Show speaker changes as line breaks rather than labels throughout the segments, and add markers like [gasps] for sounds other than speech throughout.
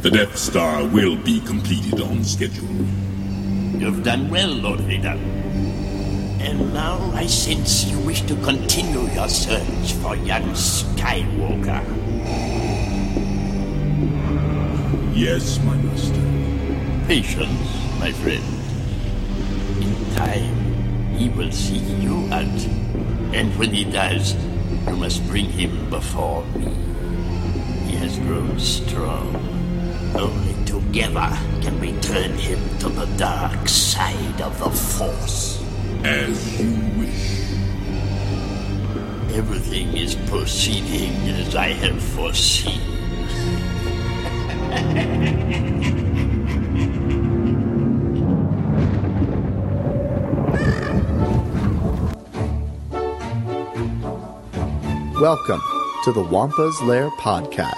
The Death Star will be completed on schedule.
You've done well, Lord Vader. And now I sense you wish to continue your search for young Skywalker.
Yes, my master.
Patience, my friend. In time, he will seek you out. And when he does, you must bring him before me. He has grown strong. Only together can we turn him to the dark side of the Force.
As you wish.
Everything is proceeding as I have foreseen.
Welcome to the Wampa's Lair podcast.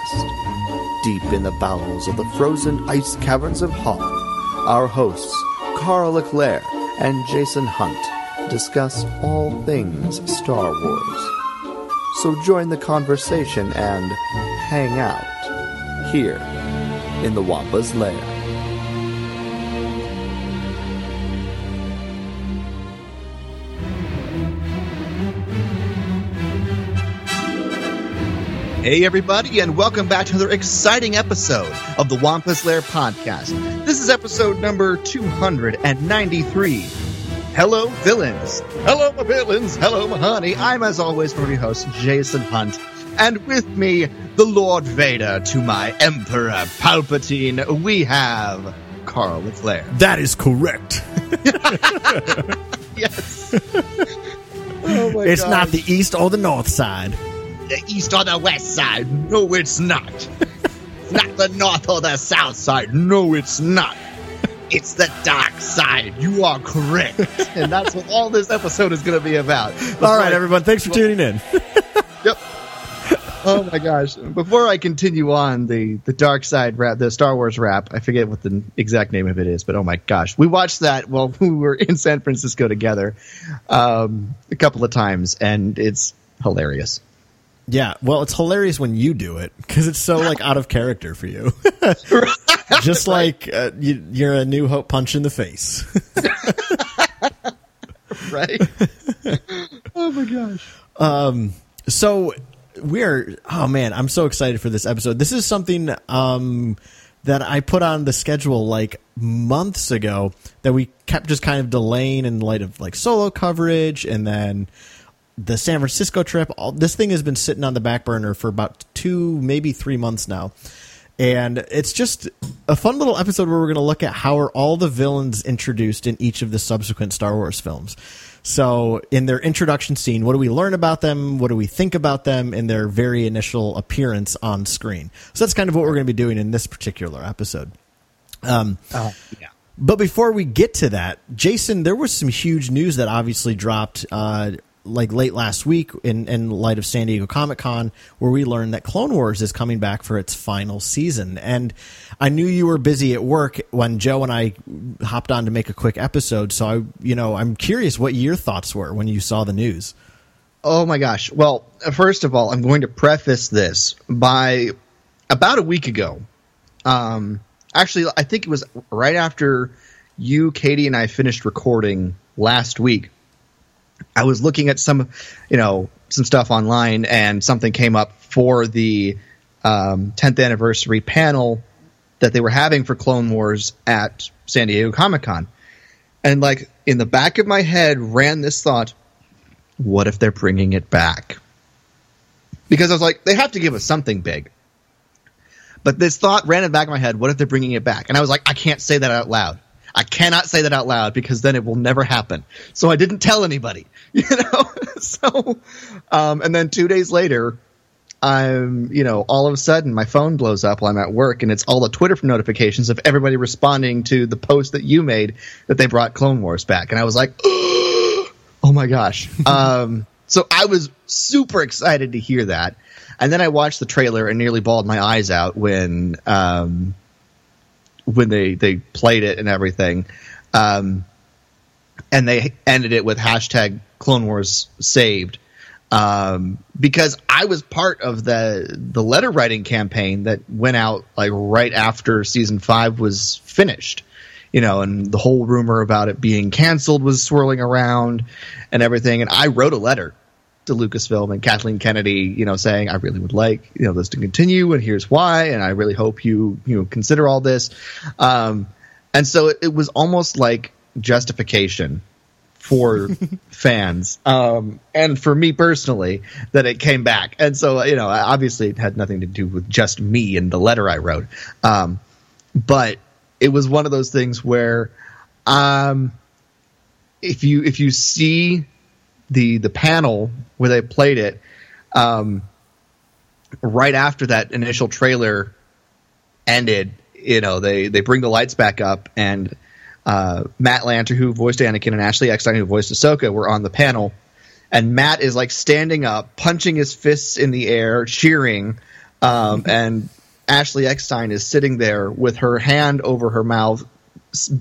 Deep in the bowels of the frozen ice caverns of Hoth, our hosts, Carl Leclerc and Jason Hunt, discuss all things Star Wars. So join the conversation and hang out here in the Wampa's Lair.
Hey, everybody, and welcome back to another exciting episode of the Wampa's Lair podcast. This is episode number 293. Hello, villains. Hello, my villains. Hello, my honey. I'm, as always, of your hosts, Jason Hunt. And with me, the Lord Vader to my Emperor Palpatine, we have Carl Leclerc.
That is correct. [laughs] [laughs]
Yes. oh my
It's
God.
not the east or the north side.
The east or the west side. No, it's not. It's [laughs] not the north or the south side. No, it's not. It's the dark side. You are correct. [laughs] and that's what all this episode is going to be about.
All right, everyone. Thanks for tuning in. [laughs]
Yep. Oh my gosh. Before I continue on the, the dark side rap, the Star Wars rap, I forget what the exact name of it is, but oh my gosh. We watched that while we were in San Francisco together um, a couple of times, and it's hilarious.
Yeah, well, it's hilarious when you do it because it's so like out of character for you. [laughs] Just like uh, you, you're a New Hope punch in the face. [laughs]
Right? [laughs] oh my gosh.
so we're oh man, I'm so excited for this episode. This is something um, that I put on the schedule like months ago that we kept just kind of delaying in light of like solo coverage and then the San Francisco trip. All, this thing has been sitting on the back burner for about two, maybe three months now. And it's just a fun little episode where we're going to look at how are all the villains introduced in each of the subsequent Star Wars films. So, in their introduction scene, what do we learn about them? What do we think about them in their very initial appearance on screen? So, that's kind of what we're going to be doing in this particular episode. Um,
Oh, yeah.
but before we get to that, Jason, there was some huge news that obviously dropped uh, like late last week in, in light of San Diego Comic Con, where we learned that Clone Wars is coming back for its final season. And I knew you were busy at work when Joe and I hopped on to make a quick episode. So I, you know, I'm curious what your thoughts were when you saw the news.
Oh my gosh. Well, first of all, I'm going to preface this by about a week ago. Um, actually, I think it was right after you, Katie, and I finished recording last week. I was looking at some, you know, some stuff online, and something came up for the um, 10th anniversary panel that they were having for Clone Wars at San Diego Comic Con. And like in the back of my head ran this thought: what if they're bringing it back? Because I was like, they have to give us something big. But this thought ran in the back of my head: what if they're bringing it back? And I was like, I can't say that out loud. I cannot say that out loud because then it will never happen. So I didn't tell anybody, [laughs] you know. [laughs] so, um, and then two days later, I'm, you know, all of a sudden my phone blows up while I'm at work, and it's all the Twitter notifications of everybody responding to the post that you made that they brought Clone Wars back, and I was like, [gasps] oh my gosh. [laughs] um, so I was super excited to hear that, and then I watched the trailer and nearly bawled my eyes out when um, when they they played it and everything. Um, and they ended it with hashtag Clone Wars saved. um, because I was part of the the letter writing campaign that went out like right after season five was finished. You know, and the whole rumor about it being canceled was swirling around and everything. And I wrote a letter to Lucasfilm and Kathleen Kennedy, you know, saying I really would like you know this to continue, and here's why, and I really hope you you know consider all this. Um, and so it, it was almost like justification for [laughs] fans um, and for me personally that it came back. And so you know, obviously it had nothing to do with just me and the letter I wrote, um, but it was one of those things where. Um, if you if you see the the panel where they played it, um, right after that initial trailer ended, you know, they they bring the lights back up and uh, Matt Lanter, who voiced Anakin, and Ashley Eckstein, who voiced Ahsoka, were on the panel. And Matt is like standing up, punching his fists in the air, cheering, um, and Ashley Eckstein is sitting there with her hand over her mouth, s-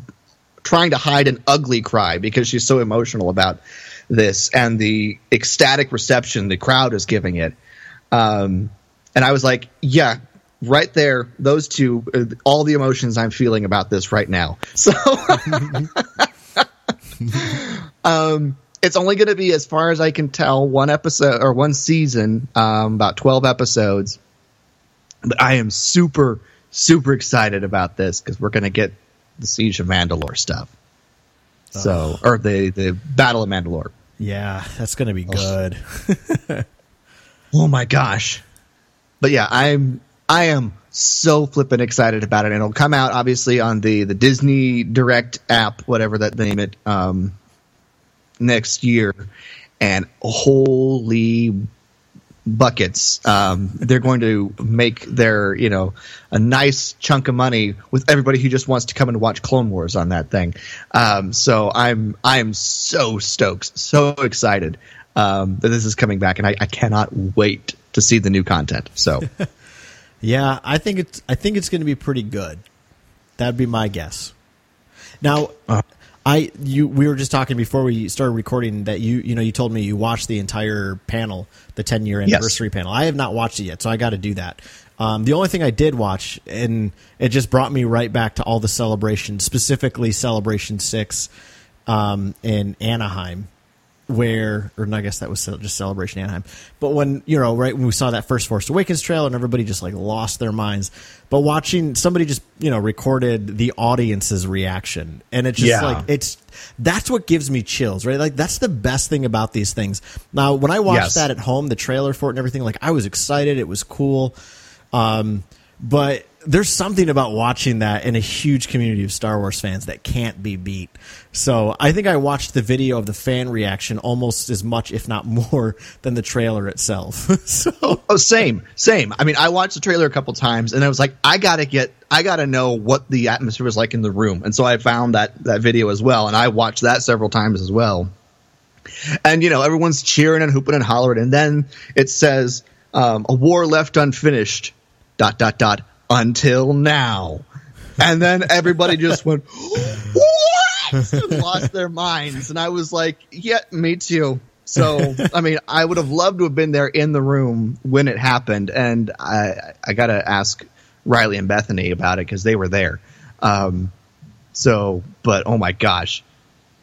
trying to hide an ugly cry because she's so emotional about this and the ecstatic reception the crowd is giving it. Um, and I was like, yeah, right there, those two, uh, all the emotions I'm feeling about this right now. [laughs] So, [laughs] um, it's only going to be, as far as I can tell, one episode or one season, um, about 12 episodes. But I am super, super excited about this because we're going to get the Siege of Mandalore stuff. So, or the the Battle of Mandalore.
Yeah, that's going to be good. [laughs]
Oh my gosh! But yeah, I'm I am so flippin' excited about it, and it'll come out obviously on the the Disney Direct app, whatever that name it, um, next year. And holy buckets. Um, they're going to make their, you know, a nice chunk of money with everybody who just wants to come and watch Clone Wars on that thing. Um, so I'm, I am so stoked, so excited, um, that this is coming back and I, I cannot wait to see the new content. So [laughs]
Yeah, I think it's I think it's going to be pretty good. That'd be my guess. Now,
Uh.
I you we were just talking before we started recording that you you know you told me you watched the entire panel, the 10 year anniversary panel. I have not watched it yet, so I got to do that. Um, the only thing I did watch, and it just brought me right back to all the celebrations, specifically Celebration Six um, in Anaheim, where, or I guess that was just Celebration Anaheim. But when you know, right when we saw that first Force Awakens trailer, and everybody just like lost their minds. But watching somebody just you know recorded the audience's reaction, and it's just
Yeah.
like it's that's what gives me chills, right? Like that's the best thing about these things. Now, when I watched
Yes.
that at home, the trailer for it and everything, like I was excited. It was cool. Um, but there's something about watching that in a huge community of Star Wars fans that can't be beat. So I think I watched the video of the fan reaction almost as much, if not more, [laughs] than the trailer itself. [laughs] so
Oh, same, same. I mean, I watched the trailer a couple times, and I was like, I gotta get, I gotta know what the atmosphere was like in the room, and so I found that that video as well, and I watched that several times as well. And you know, everyone's cheering and hooping and hollering, and then it says, um, "A war left unfinished." Dot dot dot. Until now, and then everybody just went, [gasps] "What?" and lost their minds, and I was like, "Yeah, me too." So, I mean, I would have loved to have been there in the room when it happened, and I I got to ask Riley and Bethany about it because they were there. Um, so, but oh my gosh,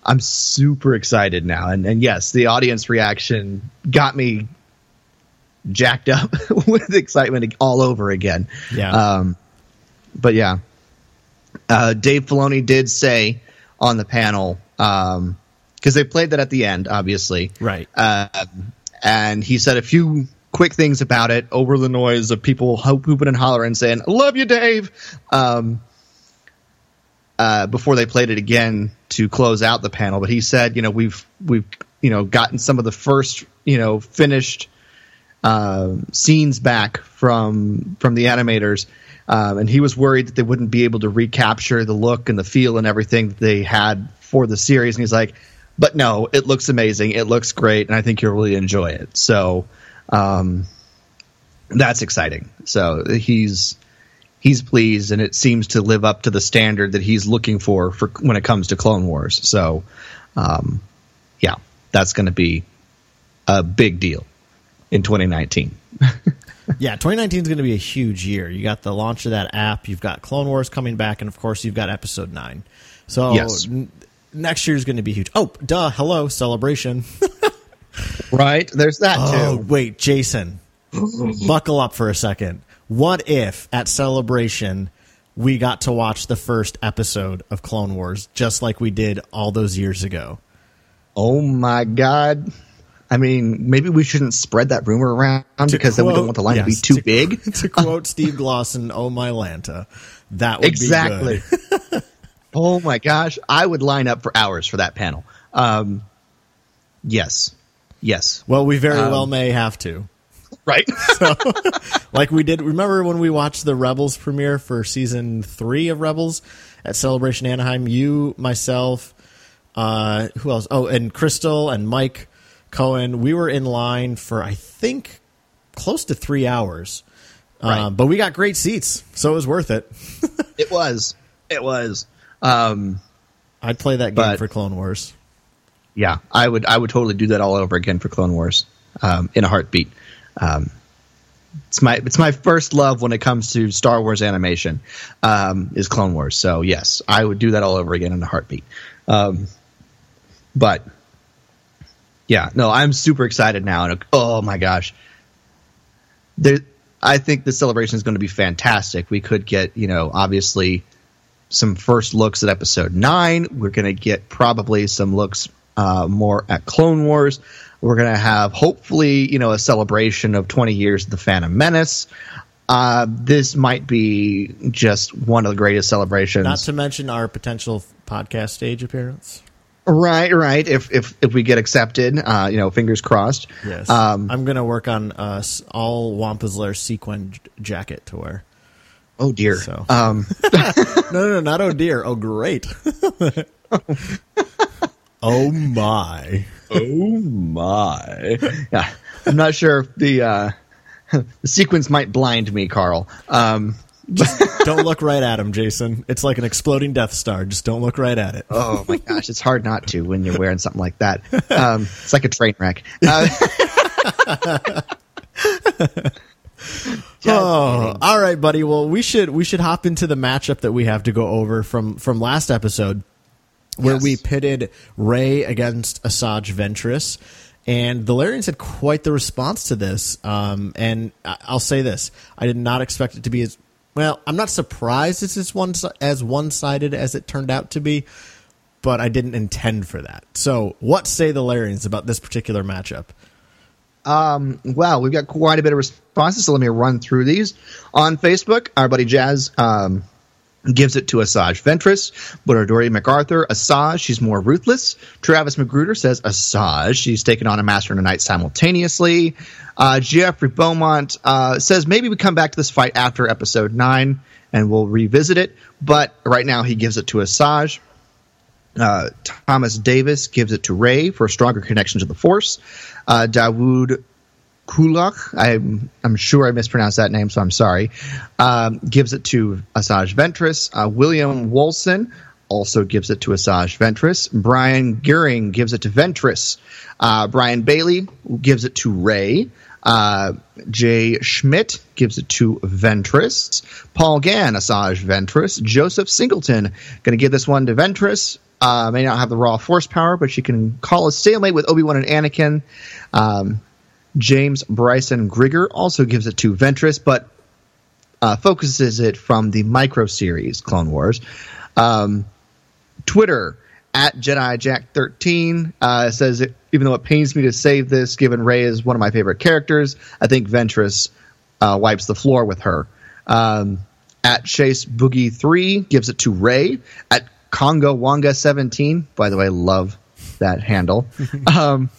I'm super excited now, and and yes, the audience reaction got me jacked up [laughs] with excitement all over again.
Yeah.
Um, but yeah, uh, Dave Filoni did say on the panel because they played that at the end, obviously,
right.
um, and he said a few quick things about it over the noise of people hoop- hooping and hollering, saying "Love you, Dave." Um, uh, before they played it again to close out the panel, but he said, you know, we've we've you know gotten some of the first you know finished uh, scenes back from from the animators, um, and he was worried that they wouldn't be able to recapture the look and the feel and everything that they had for the series. And he's like, "But no, it looks amazing. It looks great, and I think you'll really enjoy it." So um, that's exciting. So he's he's pleased, and it seems to live up to the standard that he's looking for for when it comes to Clone Wars. So um, yeah, that's going to be a big deal. In 2019. [laughs]
yeah, 2019 is going to be a huge year. You got the launch of that app, you've got Clone Wars coming back, and of course, you've got Episode 9. So
Yes.
n- next year is going to be huge. Oh, duh, hello, celebration. [laughs]
Right? There's that
oh,
too.
wait, Jason, [laughs] buckle up for a second. What if at celebration we got to watch the first episode of Clone Wars just like we did all those years ago?
Oh my god. I mean, maybe we shouldn't spread that rumor around because then we don't want the line to be too
to-
big. [laughs]
to quote Steve Glosson, "Oh my Lanta," that would
exactly. [laughs] [laughs] oh my gosh, I would line up for hours for that panel. Um, yes, yes,
Well, we very
Um,
well may have to,
right.
So, like we did. Remember when we watched the Rebels premiere for season three of Rebels at Celebration Anaheim? You, myself, uh, who else? Oh, and Crystal and Mike Cohen. We were in line for I think close to three hours. Uh,
Right.
but we got great seats, so it was worth it. [laughs]
it was, it was. Um,
I'd play that game
But-
for Clone Wars.
yeah, I would, I would totally do that all over again for Clone Wars, um, in a heartbeat. Um, it's my, it's my first love when it comes to Star Wars animation, um, is Clone Wars. So yes, I would do that all over again in a heartbeat. Um, but yeah, no, I'm super excited now. And oh my gosh, there, I think the celebration is going to be fantastic. We could get, you know, obviously some first looks at episode nine. We're going to get probably some looks uh, more at Clone Wars. We're going to have hopefully, you know, a celebration of 20 years of the Phantom Menace. Uh, this might be just one of the greatest celebrations.
Not to mention our potential podcast stage appearance.
Right, right. If if if we get accepted, uh, you know, fingers crossed.
Yes,
Um,
I'm gonna work on uh, all Wampa's Lair sequin jacket to wear.
oh dear.
So-
Um, [laughs]
No, no, no, not oh dear. Oh great. [laughs] oh my.
oh my. Yeah, I'm not sure if the uh, [laughs] the sequence might blind me, Carl. Um,
Don't look right at him, Jason. It's like an exploding Death Star. Just don't look right at it.
Oh my [laughs] gosh, it's hard not to when you're wearing something like that. Um, it's like a train wreck. Uh, [laughs]
Oh, all right, buddy. Well, we should we should hop into the matchup that we have to go over from from last episode, where
Yes.
we pitted Rey against Asajj Ventress, and the Larians had quite the response to this. Um, and I- I'll say this: I did not expect it to be as well. I'm not surprised it's as one as one sided as it turned out to be, but I didn't intend for that. So, what say the Larians about this particular matchup?
Well, we've got quite a bit of responses, so let me run through these. On Facebook, our buddy Jazz um, gives it to Asajj Ventress. but Bonadori MacArthur, Asajj, she's more ruthless. Travis Magruder says Asajj, she's taken on a Master and a Knight simultaneously. Uh, Jeffrey Beaumont uh, says maybe we come back to this fight after episode 9 and we'll revisit it, but right now he gives it to Asajj. Uh, Thomas Davis gives it to Rey for a stronger connection to the Force. Uh, Dawood Kulak, I'm, I'm sure I mispronounced that name, so I'm sorry, um, gives it to Asajj Ventress. Uh, William Wolson also gives it to Asajj Ventress. Brian Gearing gives it to Ventress. Uh, Brian Bailey gives it to Rey. Uh, Jay Schmidt gives it to Ventress. Paul Gann, Asajj Ventress. Joseph Singleton, going to give this one to Ventress. Uh, may not have the raw force power, but she can call a stalemate with Obi Wan and Anakin. Um, James Bryson Grigger also gives it to Ventress, but uh, focuses it from the micro series Clone Wars. Um, Twitter at Jedi Jack 13 uh, says it, even though it pains me to say this, given Rey is one of my favorite characters, I think Ventress uh, wipes the floor with her. Um, at Chase Boogie 3 gives it to Rey. At Congo Wanga 17, by the way, love that handle. [laughs] um,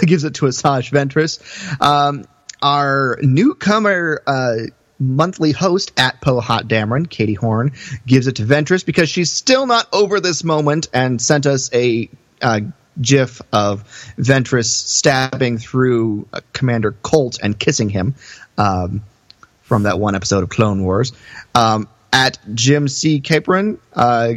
[laughs] gives it to Asajj Ventress. Um, our newcomer uh, monthly host at Poe Hot Dameron, Katie Horn, gives it to Ventress because she's still not over this moment and sent us a uh, gif of Ventress stabbing through uh, Commander Colt and kissing him um, from that one episode of Clone Wars. Um, at Jim C. Capron, uh,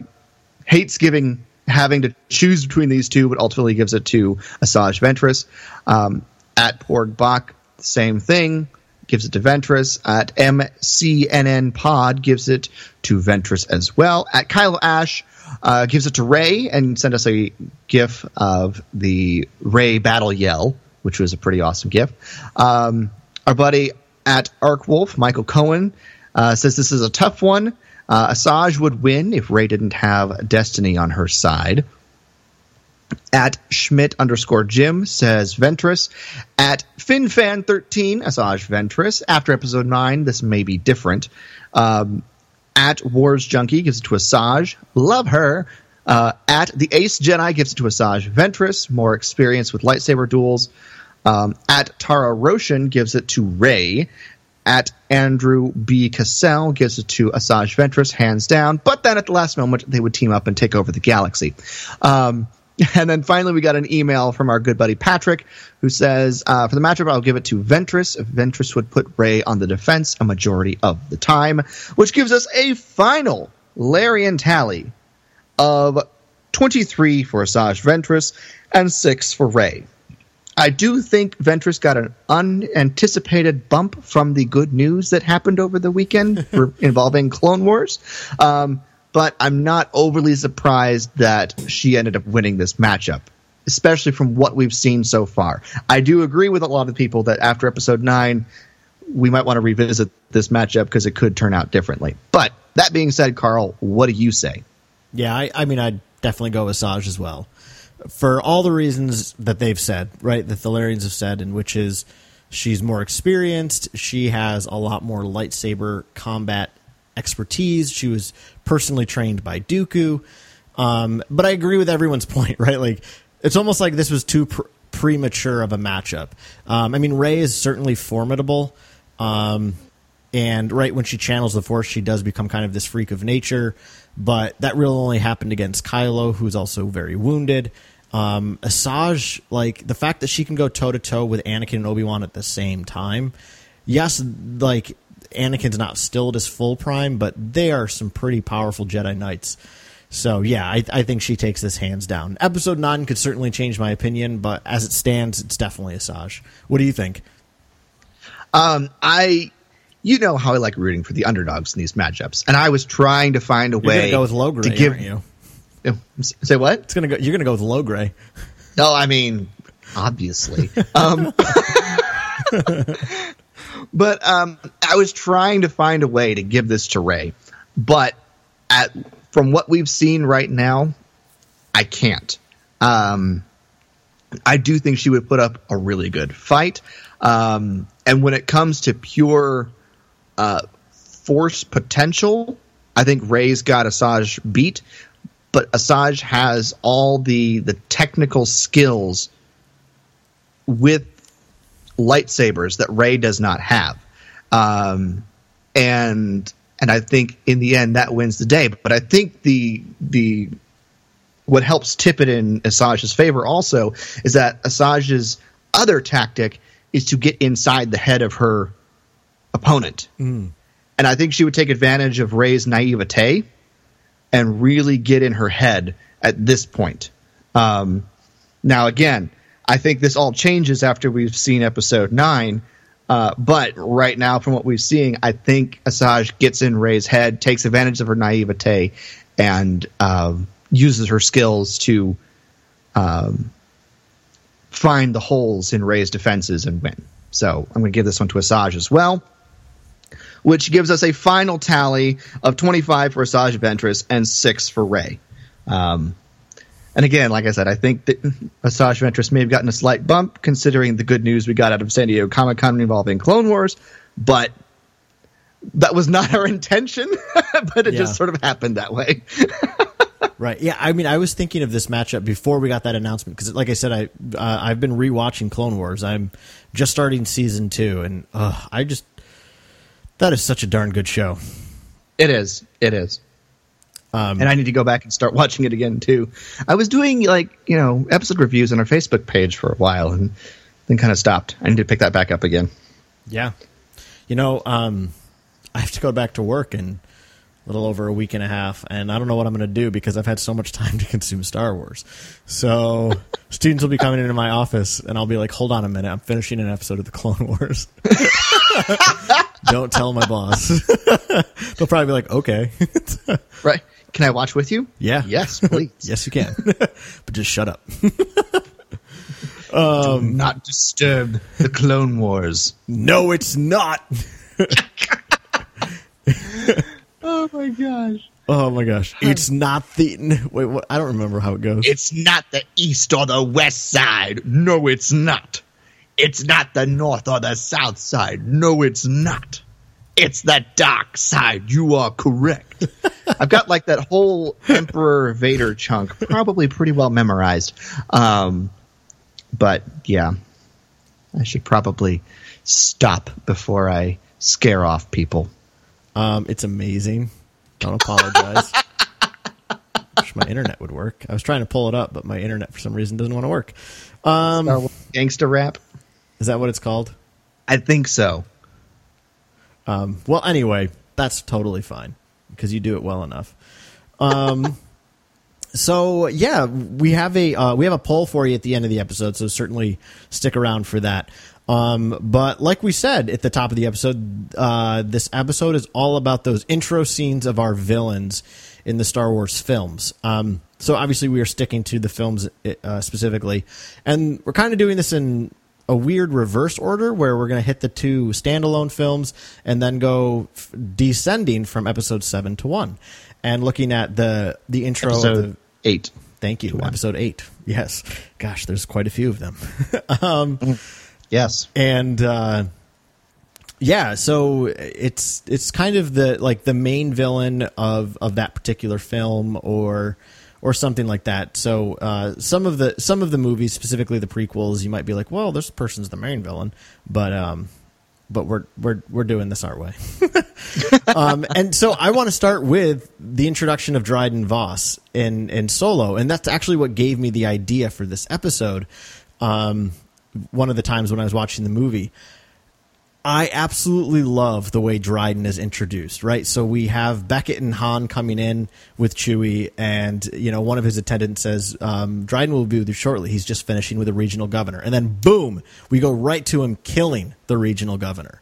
hates giving having to choose between these two, but ultimately gives it to Asajj Ventress. Um, at Porgbach, same thing. Gives it to Ventress. At MCNN Pod gives it to Ventress as well. At Kylo Ash uh, gives it to Rey and sent us a GIF of the Rey battle yell, which was a pretty awesome GIF. Um, our buddy at Arc Wolf, Michael Cohen, uh, says this is a tough one. Uh, Asajj would win if Rey didn't have Destiny on her side. At Schmidt underscore Jim says Ventress. At FinFan13, Asajj Ventress. After episode 9, this may be different. Um, at Wars Junkie gives it to Asajj. Love her. Uh, at the Ace Jedi gives it to Asajj Ventress. More experience with lightsaber duels. Um, at Tara Roshan gives it to Rey. At Andrew B. Cassell gives it to Asajj Ventress, hands down. But then at the last moment, they would team up and take over the galaxy. Um, [laughs] and then finally, we got an email from our good buddy Patrick, who says, uh, "For the matchup, I'll give it to Ventress. Ventress would put Rey on the defense a majority of the time, which gives us a final Larian tally of 23 for Asajj Ventress and six for Rey. I do think Ventress got an unanticipated bump from the good news that happened over the weekend [laughs] involving Clone Wars. Um, but I'm not overly surprised that she ended up winning this matchup, especially from what we've seen so far. I do agree with a lot of people that after episode 9, we might want to revisit this matchup because it could turn out differently. But that being said, Carl, what do you say?
Yeah, I, I mean, I'd definitely go with Saj as well. For all the reasons that they've said, right, that the Larians have said, and which is she's more experienced, she has a lot more lightsaber combat expertise. She was personally trained by Dooku. Um, but I agree with everyone's [laughs] point, right? Like, it's almost like this was too pr- premature of a matchup. Um, I mean, Rey is certainly formidable. Um, and right when she channels the Force, she does become kind of this freak of nature. But that really only happened against Kylo, who's also very wounded. Um, Asajj, like the fact that she can go toe to toe with Anakin and Obi Wan at the same time. Yes, like Anakin's not still at his full prime, but they are some pretty powerful Jedi Knights. So yeah, I, I think she takes this hands down. Episode nine could certainly change my opinion, but as it stands, it's definitely Asajj. What do you think?
Um, I, you know how I like rooting for the underdogs in these matchups, and I was trying to find a
You're
way
go with Logray,
to give.
you?
Say what?
It's gonna go. You're gonna go with Logray.
No, I mean, obviously. um, [laughs] but um, I was trying to find a way to give this to Rey, but at from what we've seen right now, I can't. Um, I do think she would put up a really good fight. Um, and when it comes to pure uh, force potential, I think Rey's got Asajj beat. But Asajj has all the the technical skills with lightsabers that Rey does not have. Um, and and I think in the end that wins the day. But I think the the what helps tip it in Asajj's favor also is that Asajj's other tactic is to get inside the head of her opponent. And I think she would take advantage of Rey's naivete and really get in her head at this point. Um, now, again, I think this all changes after we've seen episode nine. Uh, but right now, from what we've seen, I think Asajj gets in Rey's head, takes advantage of her naivete, and um, uses her skills to um, find the holes in Rey's defenses and win. So I'm going to give this one to Asajj as well, which gives us a final tally of 25 for Asajj Ventress and six for Rey. Um, and again, like I said, I think that Asajj Ventress may have gotten a slight bump considering the good news we got out of San Diego Comic Con involving Clone Wars, but that was not [laughs] our intention, [laughs] but it
Yeah.
just sort of happened that way. [laughs]
Right. Yeah. I mean, I was thinking of this matchup before we got that announcement because, like I said, I uh, I've been rewatching Clone Wars. I'm just starting season two, and uh, I just that is such a darn good show.
It is. It is.
Um,
and I need to go back and start watching it again too. I was doing like you know episode reviews on our Facebook page for a while, and then kind of stopped. I need to pick that back up again.
Yeah. You know, um, I have to go back to work in a little over a week and a half, and I don't know what I'm going to do because I've had so much [laughs] time to consume Star Wars. So [laughs] students will be coming into my office, and I'll be like, "Hold on a minute, I'm finishing an episode of the Clone Wars." [laughs] don't tell my boss. [laughs] They'll probably be like, "Okay, [laughs]
Right? Can I watch with you?
yeah,
Yes, [laughs] please.
yes, you can, but just shut up."
Do um, not disturb the Clone Wars.
no, it's not.
Oh my gosh.
Oh my gosh, it's not the wait. What? I don't remember how it goes.
It's not the east or the west side. No, it's not. It's not the north or the south side. No, it's not. It's the dark side. You are correct. [laughs] I've got like that whole Emperor Vader chunk probably pretty well memorized. Um, but yeah, I should probably stop before I scare off people.
Um, it's amazing. Don't apologize. [laughs] Wish my internet would work. I was trying to pull it up, but my internet for some reason doesn't want to work. Um,
Gangsta rap?
Is that what it's called?
I think so.
Um, well, anyway, that's totally fine because you do it well enough. Um, [laughs] so yeah, we have a uh, we have a poll for you at the end of the episode, so certainly stick around for that. Um, but like we said at the top of the episode, uh, this episode is all about those intro scenes of our villains in the Star Wars films. Um, so obviously we are sticking to the films uh, specifically, and we're kind of doing this in a weird reverse order where we're going to hit the two standalone films and then go f- descending from episode seven to one, and looking at the the intro. of the,
Episode eight.
Thank you. Episode eight. Yes. Gosh, there's quite a few of them. [laughs] um,
Yes.
and uh, yeah, so it's it's kind of the like the main villain of of that particular film or or something like that. So uh, some of the some of the movies, specifically the prequels, you might be like, well, this person's the main villain, but um, but we're we're we're doing this our way. [laughs] um, and so I want to start with the introduction of Dryden Vos in in Solo, and that's actually what gave me the idea for this episode. Um, one of the times when I was watching the movie, I absolutely love the way Dryden is introduced, right? So we have Beckett and Han coming in with Chewie, and you know one of his attendants says, um, "Dryden will be with you shortly. He's just finishing with a regional governor." And then boom, we go right to him killing the regional governor.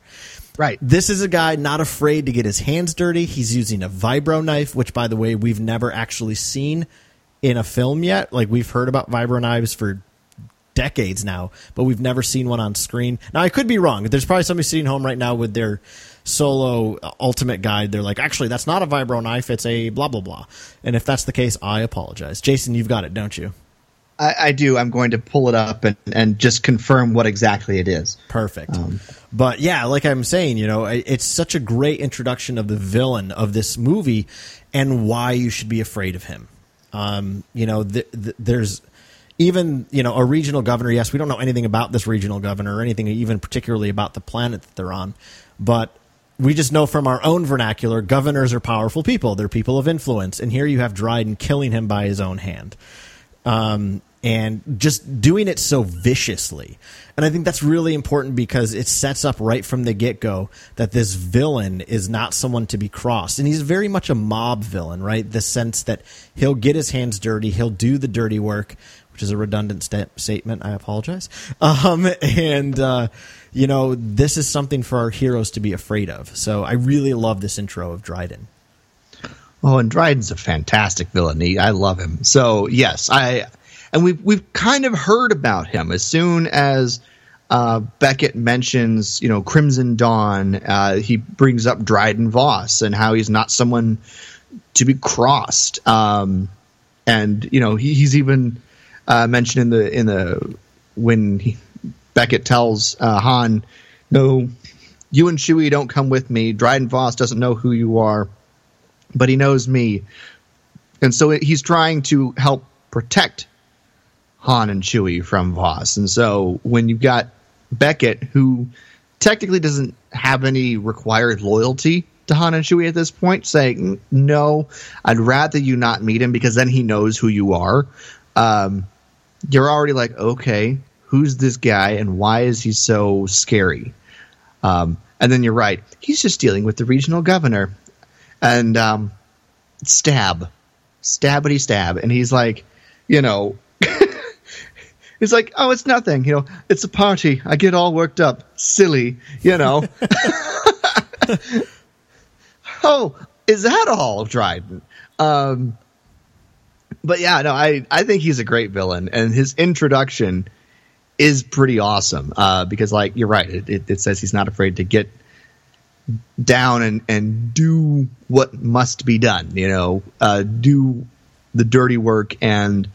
Right.
This is a guy not afraid to get his hands dirty. He's using a vibro knife, which, by the way, we've never actually seen in a film yet. Like we've heard about vibro knives for decades now, but we've never seen one on screen. Now I could be wrong. There's probably somebody sitting home right now with their solo uh, ultimate guide. They're like, actually, that's not a vibro knife. It's a blah blah blah. And if that's the case, I apologize. Jason, you've got it, don't you?
I, I do. I'm going to pull it up and, and just confirm what exactly it is.
Perfect. but yeah, like I'm saying, you know, it's such a great introduction of the villain of this movie and why you should be afraid of him. Um, you know, th- th- there's even you know a regional governor. Yes, we don't know anything about this regional governor or anything even particularly about the planet that they're on, but we just know from our own vernacular, governors are powerful people. They're people of influence, and here you have Dryden killing him by his own hand um, and just doing it so viciously. And I think that's really important because it sets up right from the get go that this villain is not someone to be crossed. And he's very much a mob villain, right? The sense that he'll get his hands dirty, he'll do the dirty work, which is a redundant sta- statement. I apologize. [laughs] Um, and, uh, you know, this is something for our heroes to be afraid of. So I really love this intro of Dryden.
Oh, and Dryden's a fantastic villain. He, I love him. So yes, I and we've we've kind of heard about him as soon as uh, Beckett mentions you know Crimson Dawn. Uh, he brings up Dryden Vos and how he's not someone to be crossed. Um, and you know he, he's even uh, mentioned in the in the when he, Beckett tells uh, Han, "No, you and Chewie don't come with me. Dryden Vos doesn't know who you are." but he knows me. And so he's trying to help protect Han and Chewie from Vos. And so when you've got Beckett, who technically doesn't have any required loyalty to Han and Chewie at this point, saying, No, I'd rather you not meet him because then he knows who you are. Um, you're already like, Okay, who's this guy and why is he so scary? Um, and then you're right, he's just dealing with the regional governor and um, stab, stabbity stab, and he's like, you know. [laughs] He's like, oh, it's nothing. You know, it's a party. I get all worked up. Silly, you know. [laughs] [laughs] oh, is that all, Dryden? Um, but yeah, no, I, I think he's a great villain, and his introduction is pretty awesome uh, because, like, you're right. It, it, it says he's not afraid to get down and, and do what must be done, you know, uh, do the dirty work, and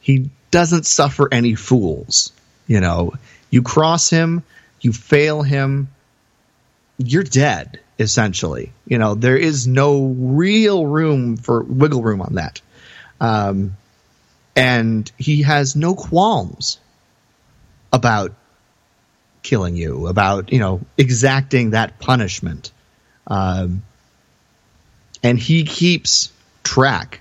he doesn't suffer any fools. You know, you cross him, you fail him, you're dead essentially. You know, there is no real room for wiggle room on that. Um, and he has no qualms about killing you, about, you know, exacting that punishment. Um, and he keeps track,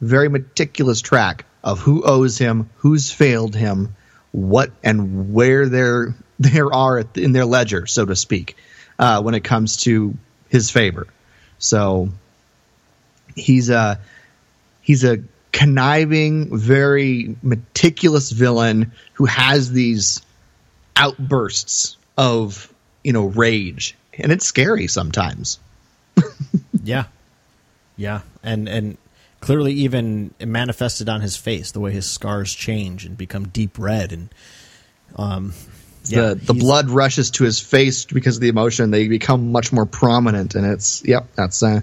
very meticulous track of who owes him, who's failed him, what and where there [laughs] there are in their ledger, so to speak, uh, when it comes to his favor. So he's a he's a conniving, very meticulous villain who has these outbursts of you know rage, and it's scary sometimes. [laughs]
yeah, yeah, and and clearly even manifested on his face the way his scars change and become deep red and um
yeah, the the blood rushes to his face because of the emotion. They become much more prominent and it's yep that's uh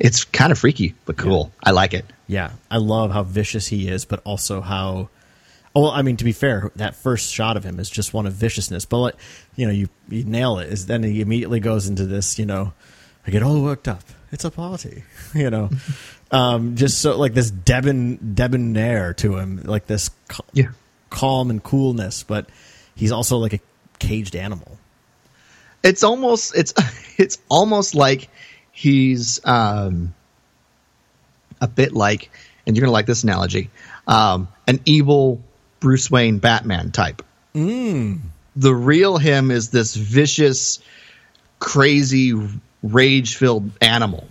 it's kind of freaky but cool yeah. i like it
yeah i love how vicious he is but also how well i mean to be fair that first shot of him is just one of viciousness but like, you know you you nail it is then he immediately goes into this you know i get all worked up it's a party, [laughs] you know. [laughs] um, just so like this debon debonair to him, like this cal-
yeah.
calm and coolness, but he's also like a caged animal.
It's almost it's [laughs] it's almost like he's um, a bit like, and you're gonna like this analogy, um, an evil Bruce Wayne Batman type.
Mm.
The real him is this vicious, crazy rage filled animal.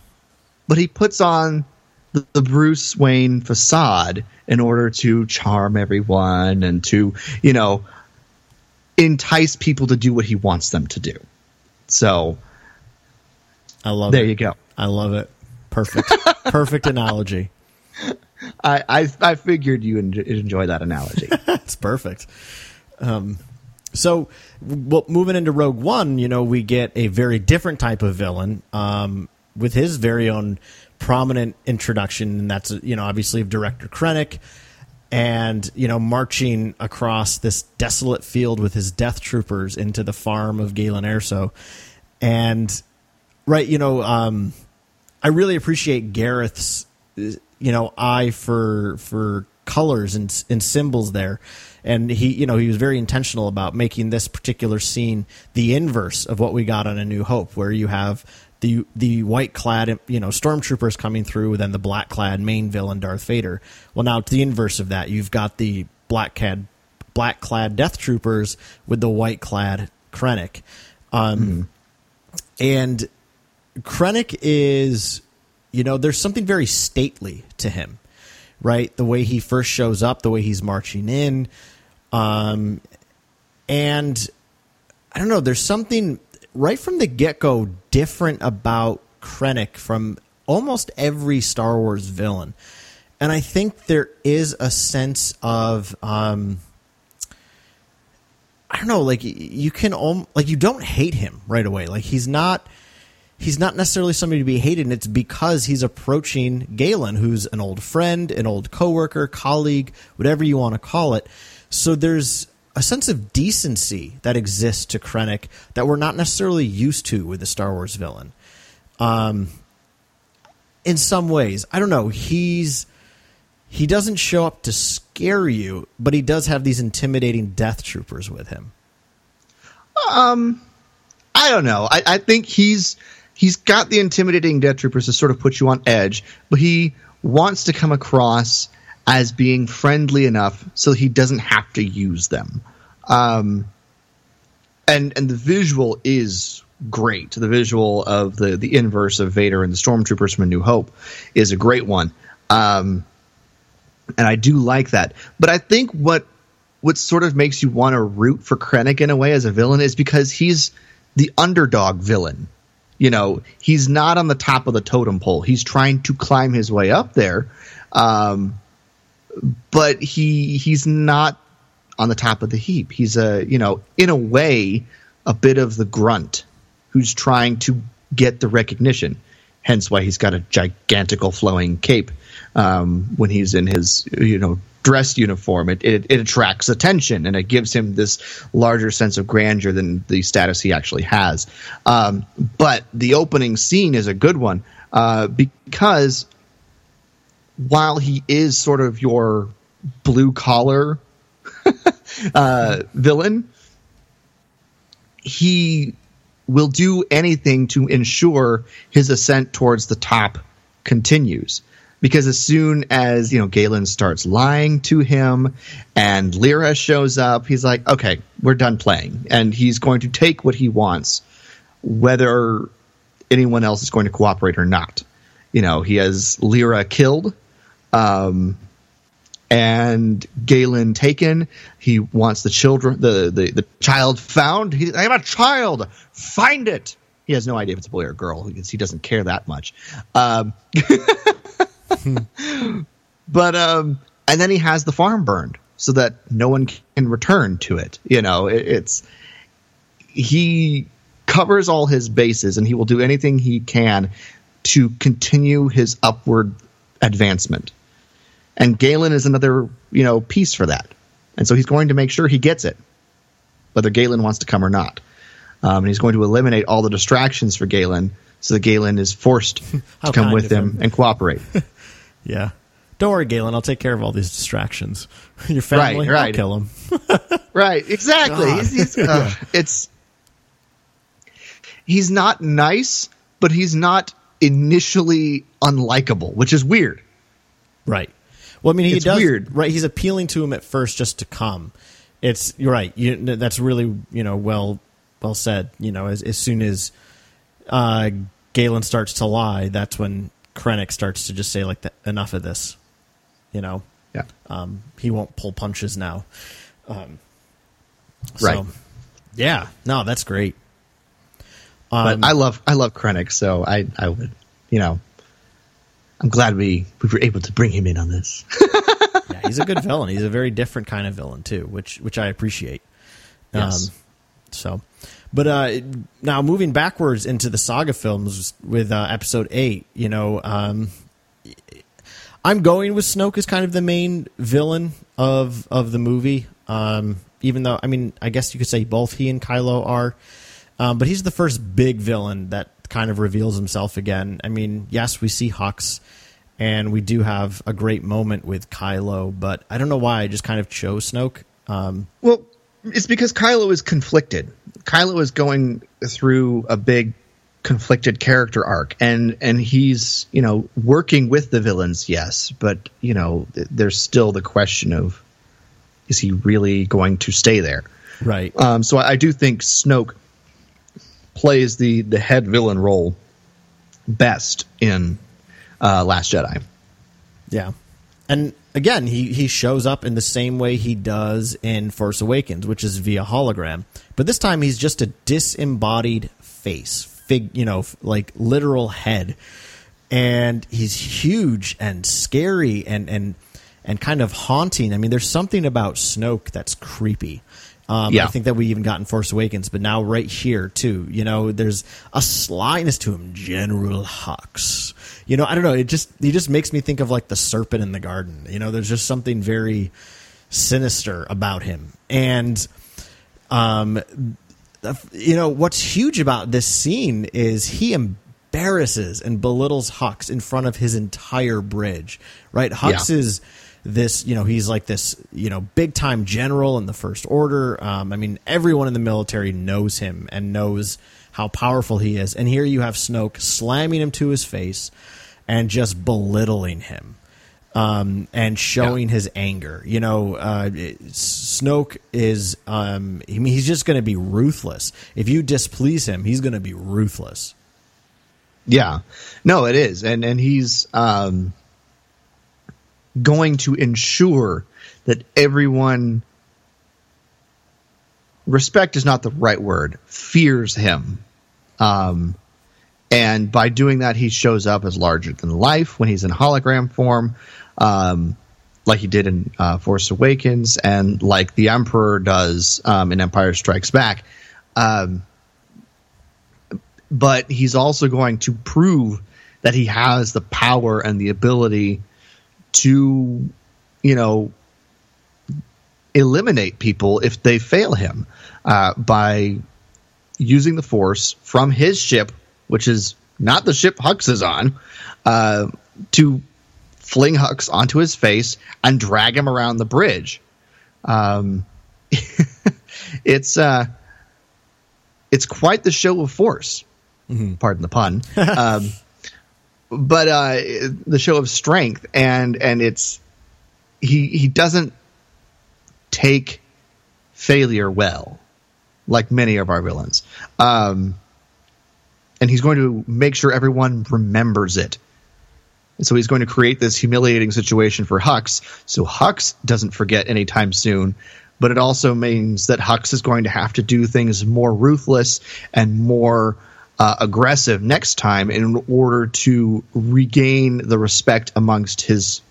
But he puts on the, Bruce Wayne facade in order to charm everyone and to, you know, entice people to do what he wants them to do. So
I love
there
it.
There you go.
I love it. Perfect. [laughs] Perfect analogy.
I, I, I figured you enjoy that analogy. [laughs]
It's perfect. Um, so, well, moving into Rogue One, you know, we get a very different type of villain um, with his very own prominent introduction, and that's you know obviously of Director Krennic, and you know marching across this desolate field with his death troopers into the farm of Galen Erso, and right, you know, um, I really appreciate Gareth's you know eye for for colors and, and symbols there. And he you know he was very intentional about making this particular scene the inverse of what we got on a new hope where you have the the white clad you know stormtroopers coming through then the black clad main villain Darth Vader. Well now to the inverse of that you've got the black clad black clad death troopers with the white clad Krennic. Um, mm. and Krennic is you know there's something very stately to him right? The way he first shows up, the way he's marching in. Um, and I don't know, there's something right from the get go different about Krennic from almost every Star Wars villain. And I think there is a sense of, um, I don't know, like you can, like you don't hate him right away. Like he's not he's not necessarily somebody to be hated, and it's because he's approaching Galen, who's an old friend, an old coworker, colleague, whatever you want to call it. So there's a sense of decency that exists to Krennic that we're not necessarily used to with a Star Wars villain. Um, in some ways, I don't know. He's he doesn't show up to scare you, but he does have these intimidating death troopers with him.
Um, I don't know. I, I think he's he's got the intimidating death troopers to sort of put you on edge, but he wants to come across as being friendly enough so he doesn't have to use them. Um, and and the visual is great. The visual of the the inverse of Vader and the stormtroopers from A New Hope is a great one. Um, and I do like that. But I think what what sort of makes you want to root for Krennic in a way as a villain is because he's the underdog villain. You know, he's not on the top of the totem pole. He's trying to climb his way up there. Um, but he he's not on the top of the heap. He's a, you know, in a way, a bit of the grunt who's trying to get the recognition. Hence why he's got a gigantical flowing cape um, when he's in his, you know, dress uniform. It, it, it attracts attention and it gives him this larger sense of grandeur than the status he actually has. Um, but the opening scene is a good one uh, because while he is sort of your blue collar [laughs] uh, villain, he will do anything to ensure his ascent towards the top continues. Because as soon as you know Galen starts lying to him, and Lyra shows up, he's like, "Okay, we're done playing," and he's going to take what he wants, whether anyone else is going to cooperate or not. You know, he has Lyra killed, um, and Galen taken. He wants the children, the the, the child found. He, I am a child. Find it. He has no idea if it's a boy or a girl because he doesn't care that much. Um, [laughs] [laughs] but um, and then he has the farm burned so that no one can return to it. You know, it, it's he covers all his bases and he will do anything he can to continue his upward advancement. And Galen is another, you know, piece for that. And so he's going to make sure he gets it, whether Galen wants to come or not. Um, and he's going to eliminate all the distractions for Galen so that Galen is forced [laughs] to come with him
him.
and cooperate. [laughs]
Yeah. Don't worry, Galen. I'll take care of all these distractions. [laughs] Your family,
Right, right.
I'll kill them. [laughs]
right, exactly. He's, he's, uh, it's he's not nice, but he's not initially unlikable, which is weird.
Right. Well, I mean, he
It's
does.
weird.
Right. He's appealing to him at first just to come. It's you're right. You, that's really you know well well said. You know, as as soon as uh, Galen starts to lie, that's when Krennic starts to just say like, "Th- "Enough of this." You know,
Yeah.
um, he won't pull punches now. Um,
Right.
So, yeah. No, that's great.
But
Um,
I love I love Krennic, so I I would you know I'm glad we we were able to bring him in on this. [laughs]
yeah, he's a good villain. He's a very different kind of villain too, which which I appreciate.
Yes.
Um, so, but uh, now moving backwards into the saga films with uh, episode eight, you know, um, I'm going with Snoke as kind of the main villain of of the movie. Um, even though, I mean, I guess you could say both he and Kylo are, um, but he's the first big villain that kind of reveals himself again. I mean, yes, we see Hux, and we do have a great moment with Kylo, but I don't know why I just kind of chose Snoke. Um,
Well, it's because Kylo is conflicted. Kylo is going through a big conflicted character arc and and he's, you know, working with the villains, yes, but you know, th- there's still the question of is he really going to stay there?
right.
Um, so I, I do think Snoke plays the the head villain role best in uh, Last Jedi.
Yeah. And again, he, he shows up in the same way he does in Force Awakens, which is via hologram. But this time he's just a disembodied face, fig, you know, like literal head. And he's huge and scary and and and kind of haunting. I mean, there's something about Snoke that's creepy. Um,
Yeah.
I think that we even got in Force Awakens, but now right here too. You know, there's a slyness to him, General Hux. You know, I don't know. It just he just makes me think of like the serpent in the garden. You know, there's just something very sinister about him, and um, you know what's huge about this scene is he embarrasses and belittles Hux in front of his entire bridge. Right, Hux
Yeah.
is this you know he's like this you know big time general in the first order um, i mean everyone in the military knows him and knows how powerful he is and here you have snoke slamming him to his face and just belittling him um, and showing his anger. You know, uh, Snoke is, um, I mean, he's just going to be ruthless. If you displease him, he's going to be ruthless.
Yeah, no, it is, and and he's um, going to ensure that everyone respect is not the right word fears him, um, and by doing that, he shows up as larger than life when he's in hologram form. Um, like he did in uh, Force Awakens, and like the Emperor does um, in Empire Strikes Back. Um, but he's also going to prove that he has the power and the ability to, you know, eliminate people if they fail him uh, by using the force from his ship, which is not the ship Hux is on, uh, to fling Hux onto his face and drag him around the bridge. Um, [laughs] it's uh, it's quite the show of force. Pardon the pun. [laughs] um, but uh, the show of strength, and and it's he he doesn't take failure well, like many of our villains. Um, and he's going to make sure everyone remembers it. And so he's going to create this humiliating situation for Hux, so Hux doesn't forget anytime soon. But it also means that Hux is going to have to do things more ruthless and more uh, aggressive next time in order to regain the respect amongst his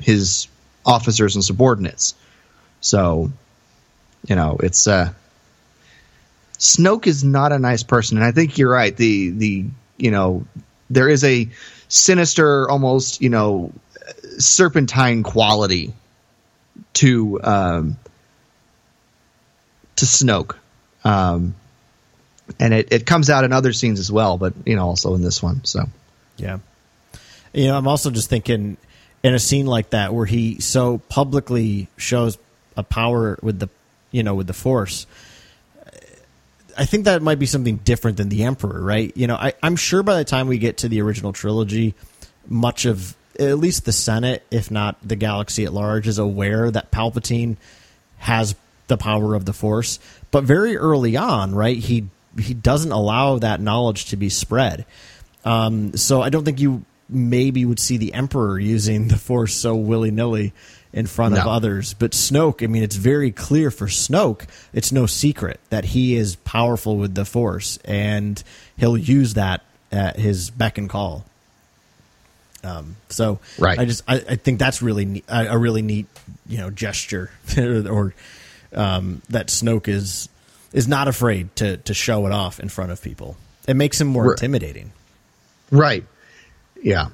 his officers and subordinates. So, you know, it's uh, Snoke is not a nice person, and I think you're right. The the you know there is a sinister, almost you know serpentine quality to um, to Snoke, um, and it, it comes out in other scenes as well, but you know also in this one. So
Yeah. You know, I'm also just thinking in a scene like that where he so publicly shows a power with the, you know, with the Force. I think that might be something different than the Emperor, right? You know, I, I'm sure by the time we get to the original trilogy, much of at least the Senate, if not the galaxy at large, is aware that Palpatine has the power of the Force. But very early on, right, he he doesn't allow that knowledge to be spread. Um, so I don't think you maybe would see the Emperor using the Force so willy nilly in front of others. But Snoke, I mean, it's very clear for Snoke, it's no secret that he is powerful with the Force, and he'll use that at his beck and call. Um, so
Right.
I just I, I think that's really neat, a, a really neat you know gesture [laughs] or um, that Snoke is is not afraid to to show it off in front of people. It makes him more intimidating.
Right. Yeah.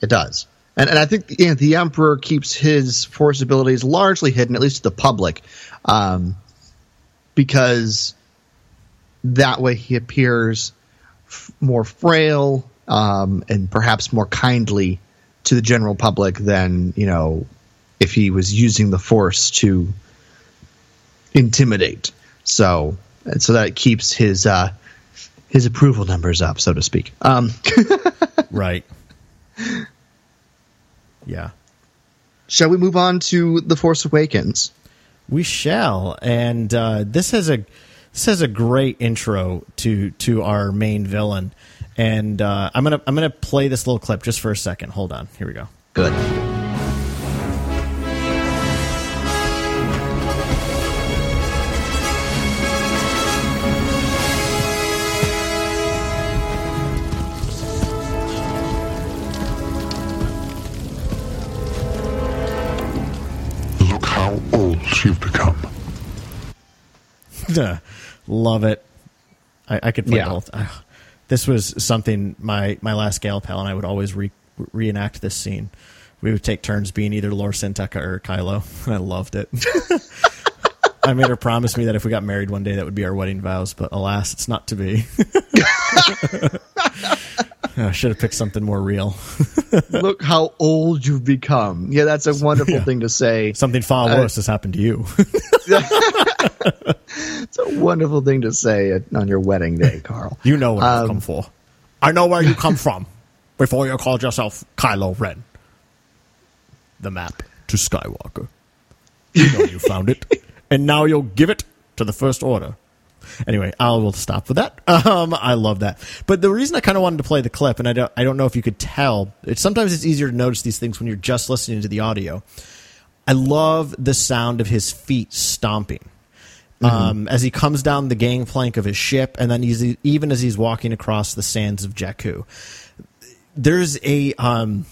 It does. And, and I think you know, the Emperor keeps his force abilities largely hidden, at least to the public, um, because that way he appears f- more frail um, and perhaps more kindly to the general public than, you know, if he was using the force to intimidate. So, and so that keeps his uh, his approval numbers up, so to speak. Um, [laughs]
Right. Yeah.
shall we move on to the Force Awakens?
We shall, and uh, this has a this has a great intro to to our main villain, and uh, I'm gonna I'm gonna play this little clip just for a second. Hold on, here we go.
Good.
Old you've become. [laughs]
Love it. I, I could play
Yeah.
both. Ah, This was something my my last gal pal and I would always re- reenact this scene. We would take turns being either Lor San Tekka or Kylo, and [laughs] I loved it. [laughs] I made her promise me that if we got married one day, that would be our wedding vows. But alas, it's not to be. [laughs] I should have picked something more real. [laughs]
Look how old you've become. Yeah, that's a wonderful thing to say.
Something far
Uh,
worse has happened to you. [laughs]
It's a wonderful thing to say on your wedding day, Carl.
you know what I've
Um,
come for. I know where you come from. Before you called yourself Kylo Ren. the map to Skywalker. You know you found it, and now you'll give it to the First Order. Anyway, I will stop with that. [laughs] Um, I love that. But the reason I kind of wanted to play the clip, and I don't, I don't know if you could tell, it's sometimes it's easier to notice these things when you're just listening to the audio. I love the sound of his feet stomping. Um, as he comes down the gangplank of his ship, and then he's, even as he's walking across the sands of Jakku, there's a um,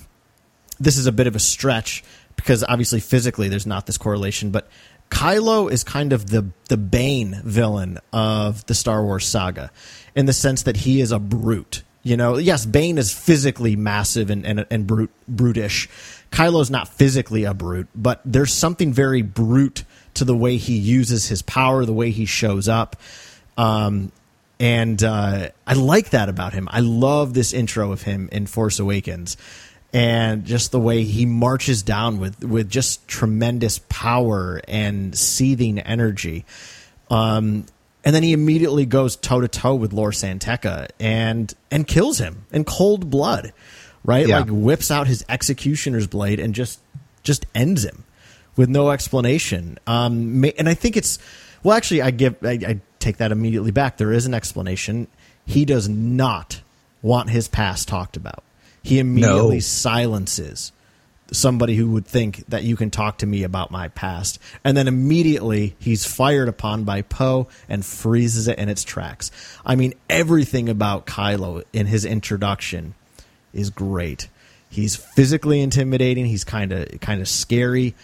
this is a bit of a stretch because obviously physically there's not this correlation, but Kylo is kind of the the Bane villain of the Star Wars saga in the sense that he is a brute. You know, yes, Bane is physically massive and and, and brute brutish. Kylo's not physically a brute, but there's something very brute to the way he uses his power, the way he shows up. Um, and uh, I like that about him. I love this intro of him in Force Awakens, and just the way he marches down with with just tremendous power and seething energy. Um, and then he immediately goes toe to toe with Lor San Tekka and and kills him in cold blood, right?
Yeah.
Like whips out his executioner's blade and just just ends him with no explanation. Um, and I think it's well, actually, I give I, I take that immediately back. There is an explanation. He does not want his past talked about. He immediately
No.
silences somebody who would think that you can talk to me about my past. And then immediately he's fired upon by Poe and freezes it in its tracks. I mean, everything about Kylo in his introduction is great. He's physically intimidating. He's kind of kind of scary,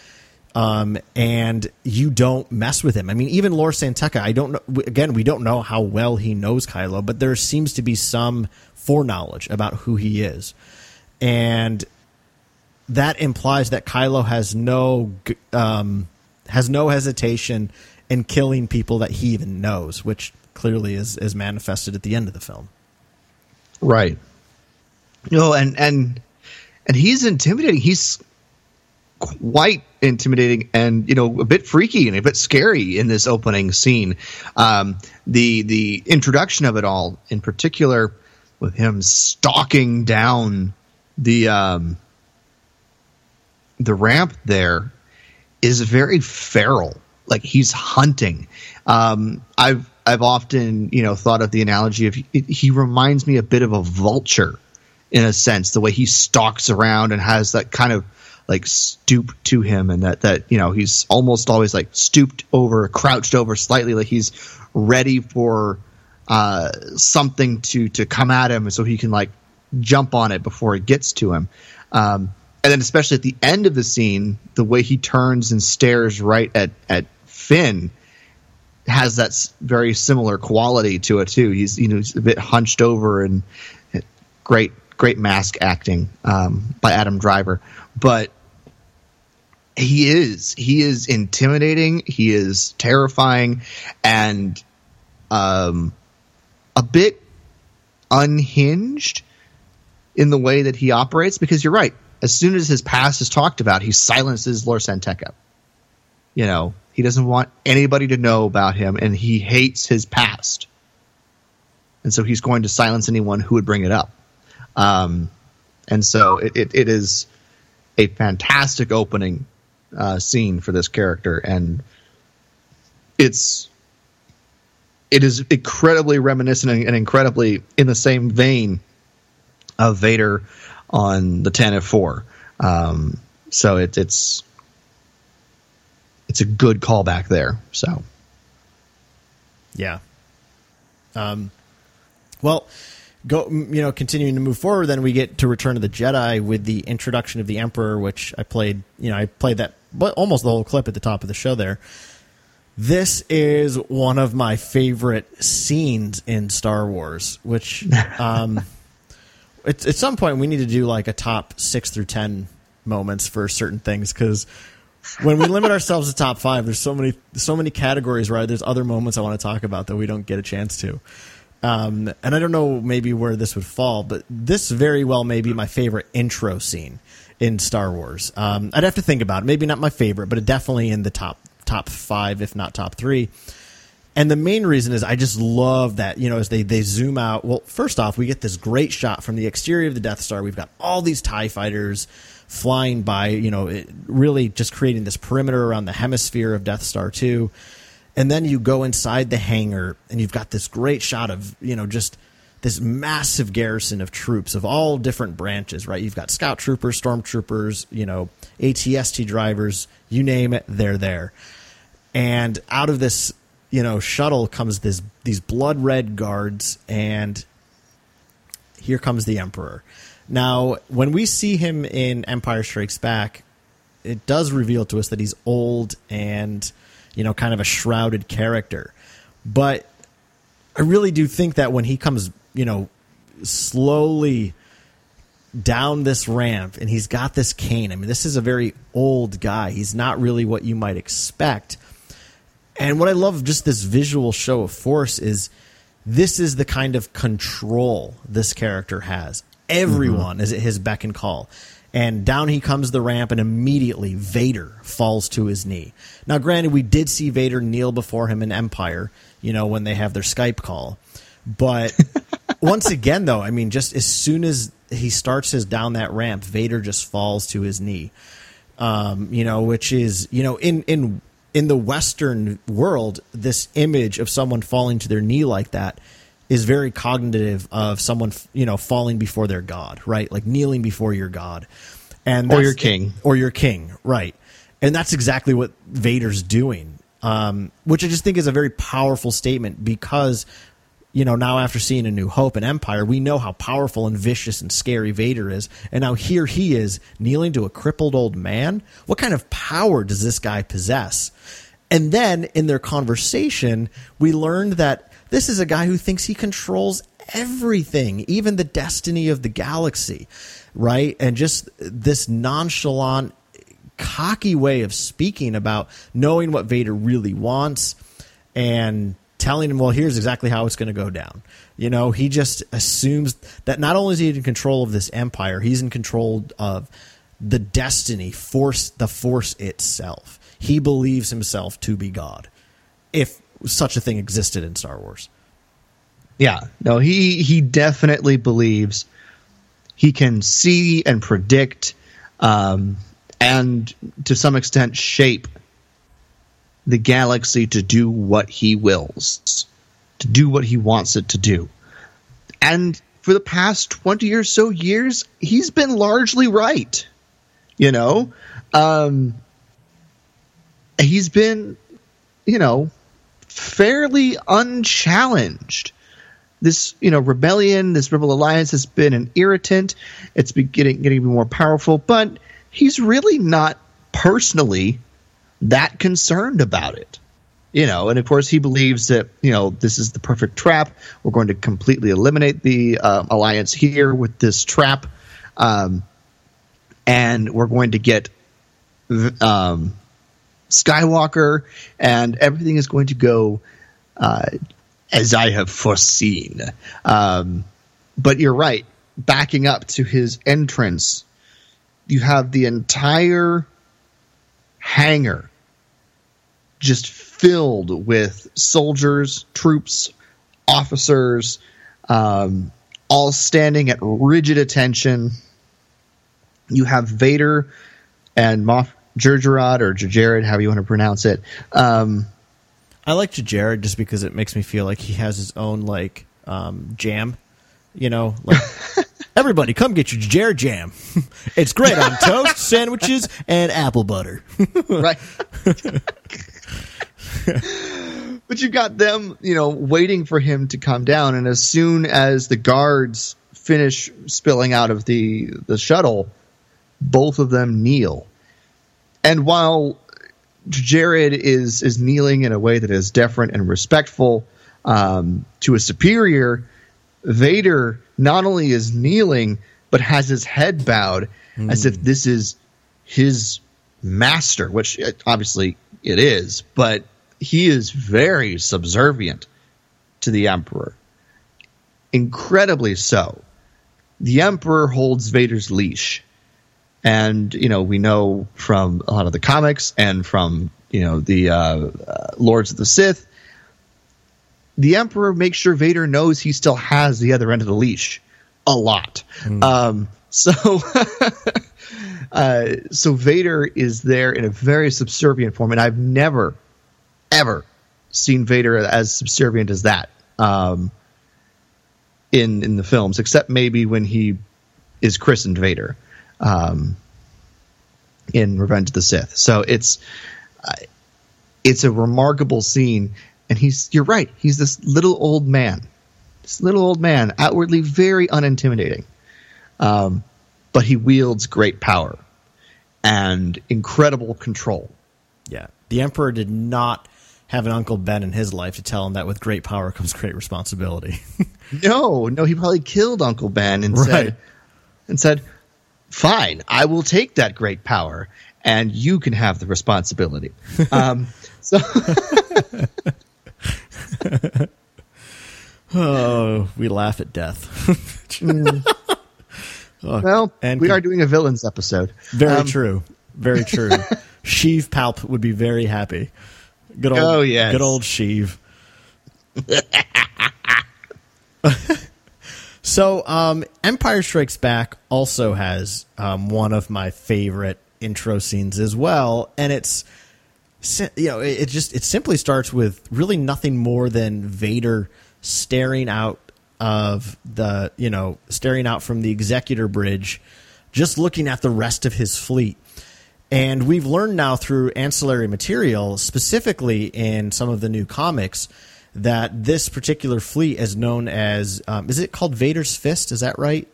um, and you don't mess with him. I mean, even Lor San Tekka, I don't know. Again, we don't know how well he knows Kylo, but there seems to be some foreknowledge about who he is, and that implies that Kylo has no um, has no hesitation in killing people that he even knows, which clearly is is manifested at the end of the film.
Right. No, and and and he's intimidating. He's quite intimidating and you know a bit freaky and a bit scary in this opening scene. Um, the the introduction of it all, in particular, with him stalking down the um, the ramp there, is very feral. Like he's hunting. Um, I've I've often you know thought of the analogy of he, he reminds me a bit of a vulture in a sense, the way he stalks around and has that kind of like stoop to him, and that that you know he's almost always like stooped over, crouched over slightly, like he's ready for uh, something to to come at him, so he can like jump on it before it gets to him. Um, and then especially at the end of the scene, the way he turns and stares right at at Finn has that very similar quality to it too. He's you know he's a bit hunched over and great great mask acting um, by Adam Driver, but he is he is intimidating. He is terrifying and um, a bit unhinged in the way that he operates. Because you're right. As soon as his past is talked about, he silences Lor San You know, he doesn't want anybody to know about him, and he hates his past. And so he's going to silence anyone who would bring it up. Um, and so it, it, it is a fantastic opening uh, scene for this character, and it's it is incredibly reminiscent and, incredibly in the same vein of Vader on the Tantive Four. Um, so it, it's it's a good callback there. So
Yeah. Um, well, go. You know, continuing to move forward, then we get to Return of the Jedi with the introduction of the Emperor, which I played. You know, I played that but almost the whole clip at the top of the show there. This is one of my favorite scenes in Star Wars, which [laughs] um, at, at some point we need to do like a top six through ten moments for certain things because when we limit ourselves to top five, there's so many so many categories Right, there's other moments I want to talk about that we don't get a chance to. Um, and I don't know maybe where this would fall, but this very well may be my favorite intro scene in Star Wars. Um, I'd have to think about it. Maybe not my favorite, but definitely in the top top five, if not top three. And the main reason is I just love that, you know, as they, they zoom out. Well, first off, we get this great shot from the exterior of the Death Star. We've got all these TIE fighters flying by, you know, it, really just creating this perimeter around the hemisphere of Death Star 2. And then you go inside the hangar and you've got this great shot of, you know, just this massive garrison of troops of all different branches, right? You've got scout troopers, stormtroopers, you know, ATST drivers, you name it, they're there. And out of this, you know, shuttle comes this these blood red guards and here comes the emperor. Now, when we see him in Empire Strikes Back, it does reveal to us that he's old and, you know, kind of a shrouded character. But I really do think that when he comes, you know, slowly down this ramp and he's got this cane. I mean, this is a very old guy. He's not really what you might expect. And what I love just this visual show of force is this is the kind of control this character has. Everyone mm-hmm. is at his beck and call. And down he comes the ramp, and immediately Vader falls to his knee. Now, granted, we did see Vader kneel before him in Empire, you know, when they have their Skype call. But [laughs] once again, though, I mean, just as soon as he starts his down that ramp, Vader just falls to his knee. Um, you know, which is you know in in in the Western world, this image of someone falling to their knee like that is very cognitive of someone you know falling before their god, right? Like kneeling before your god,
and or your king,
or your king, right? And that's exactly what Vader's doing, um, which I just think is a very powerful statement because you know, now after seeing A New Hope and Empire, we know how powerful and vicious and scary Vader is. And now here he is kneeling to a crippled old man. What kind of power does this guy possess? And then in their conversation, we learned that this is a guy who thinks he controls everything, even the destiny of the galaxy, right? And just this nonchalant, cocky way of speaking about knowing what Vader really wants and telling him, well, here's exactly how it's going to go down. You know, he just assumes that not only is he in control of this empire, he's in control of the destiny, force, the force itself. He believes himself to be God, if such a thing existed in Star Wars.
Yeah, no, he he definitely believes he can see and predict, um, and to some extent shape the galaxy to do what he wills, to do what he wants it to do. And for the past 20 or so years, he's been largely right. You know, um, he's been, you know, fairly unchallenged. This, you know, rebellion, this rebel alliance has been an irritant. It's been getting getting more powerful, but he's really not personally that concerned about it. You know, and of course, he believes that, you know, this is the perfect trap. We're going to completely eliminate the uh, alliance here with this trap. Um, and we're going to get um, Skywalker, and everything is going to go uh, as I have foreseen. Um, but you're right. Backing up to his entrance, you have the entire hangar just filled with soldiers, troops, officers, um, all standing at rigid attention. You have Vader and Moff Jerjerrod or Jared, however you want to pronounce it. Um,
I like Jared just because it makes me feel like he has his own like um, jam. You know, like [laughs] everybody, come get your Jared jam. [laughs] it's great on toast, [laughs] sandwiches, and apple butter. [laughs]
right. but you've got them, you know, waiting for him to come down, and as soon as the guards finish spilling out of the the shuttle, both of them kneel. And while Jared is is kneeling in a way that is deferent and respectful um, to a superior, Vader not only is kneeling but has his head bowed mm. as if this is his master, which obviously it is, but he is very subservient to the Emperor. Incredibly so. The Emperor holds Vader's leash. And, you know, we know from a lot of the comics and from, you know, the uh, uh, Lords of the Sith, the Emperor makes sure Vader knows he still has the other end of the leash. a lot. Um, [laughs] so, uh, so Vader is there in a very subservient form, and I've never, ever seen Vader as subservient as that um, in in the films, except maybe when he is christened Vader um, in Revenge of the Sith. So it's uh, it's a remarkable scene, and he's you're right. He's this little old man, this little old man, outwardly very unintimidating, um, but he wields great power and incredible control.
Yeah. The Emperor did not have an Uncle Ben in his life to tell him that with great power comes great responsibility. [laughs]
No, no, he probably killed Uncle Ben and
Right.
said and said, "Fine, I will take that great power, and you can have the responsibility." [laughs] um, so, [laughs] [laughs]
oh, we laugh at death. [laughs]
well,
And
we
con-
are doing a villains episode.
Very
Um,
true. Very true. [laughs] Sheev Palp would be very happy. Good old,
Oh, yes.
good old Sheev. so, um, Empire Strikes Back also has um, one of my favorite intro scenes as well, and it's you know it, it just it simply starts with really nothing more than Vader staring out of the you know staring out from the Executor Bridge, just looking at the rest of his fleet. And we've learned now through ancillary material, specifically in some of the new comics, that this particular fleet is known as um, is it called Vader's Fist? Is that right?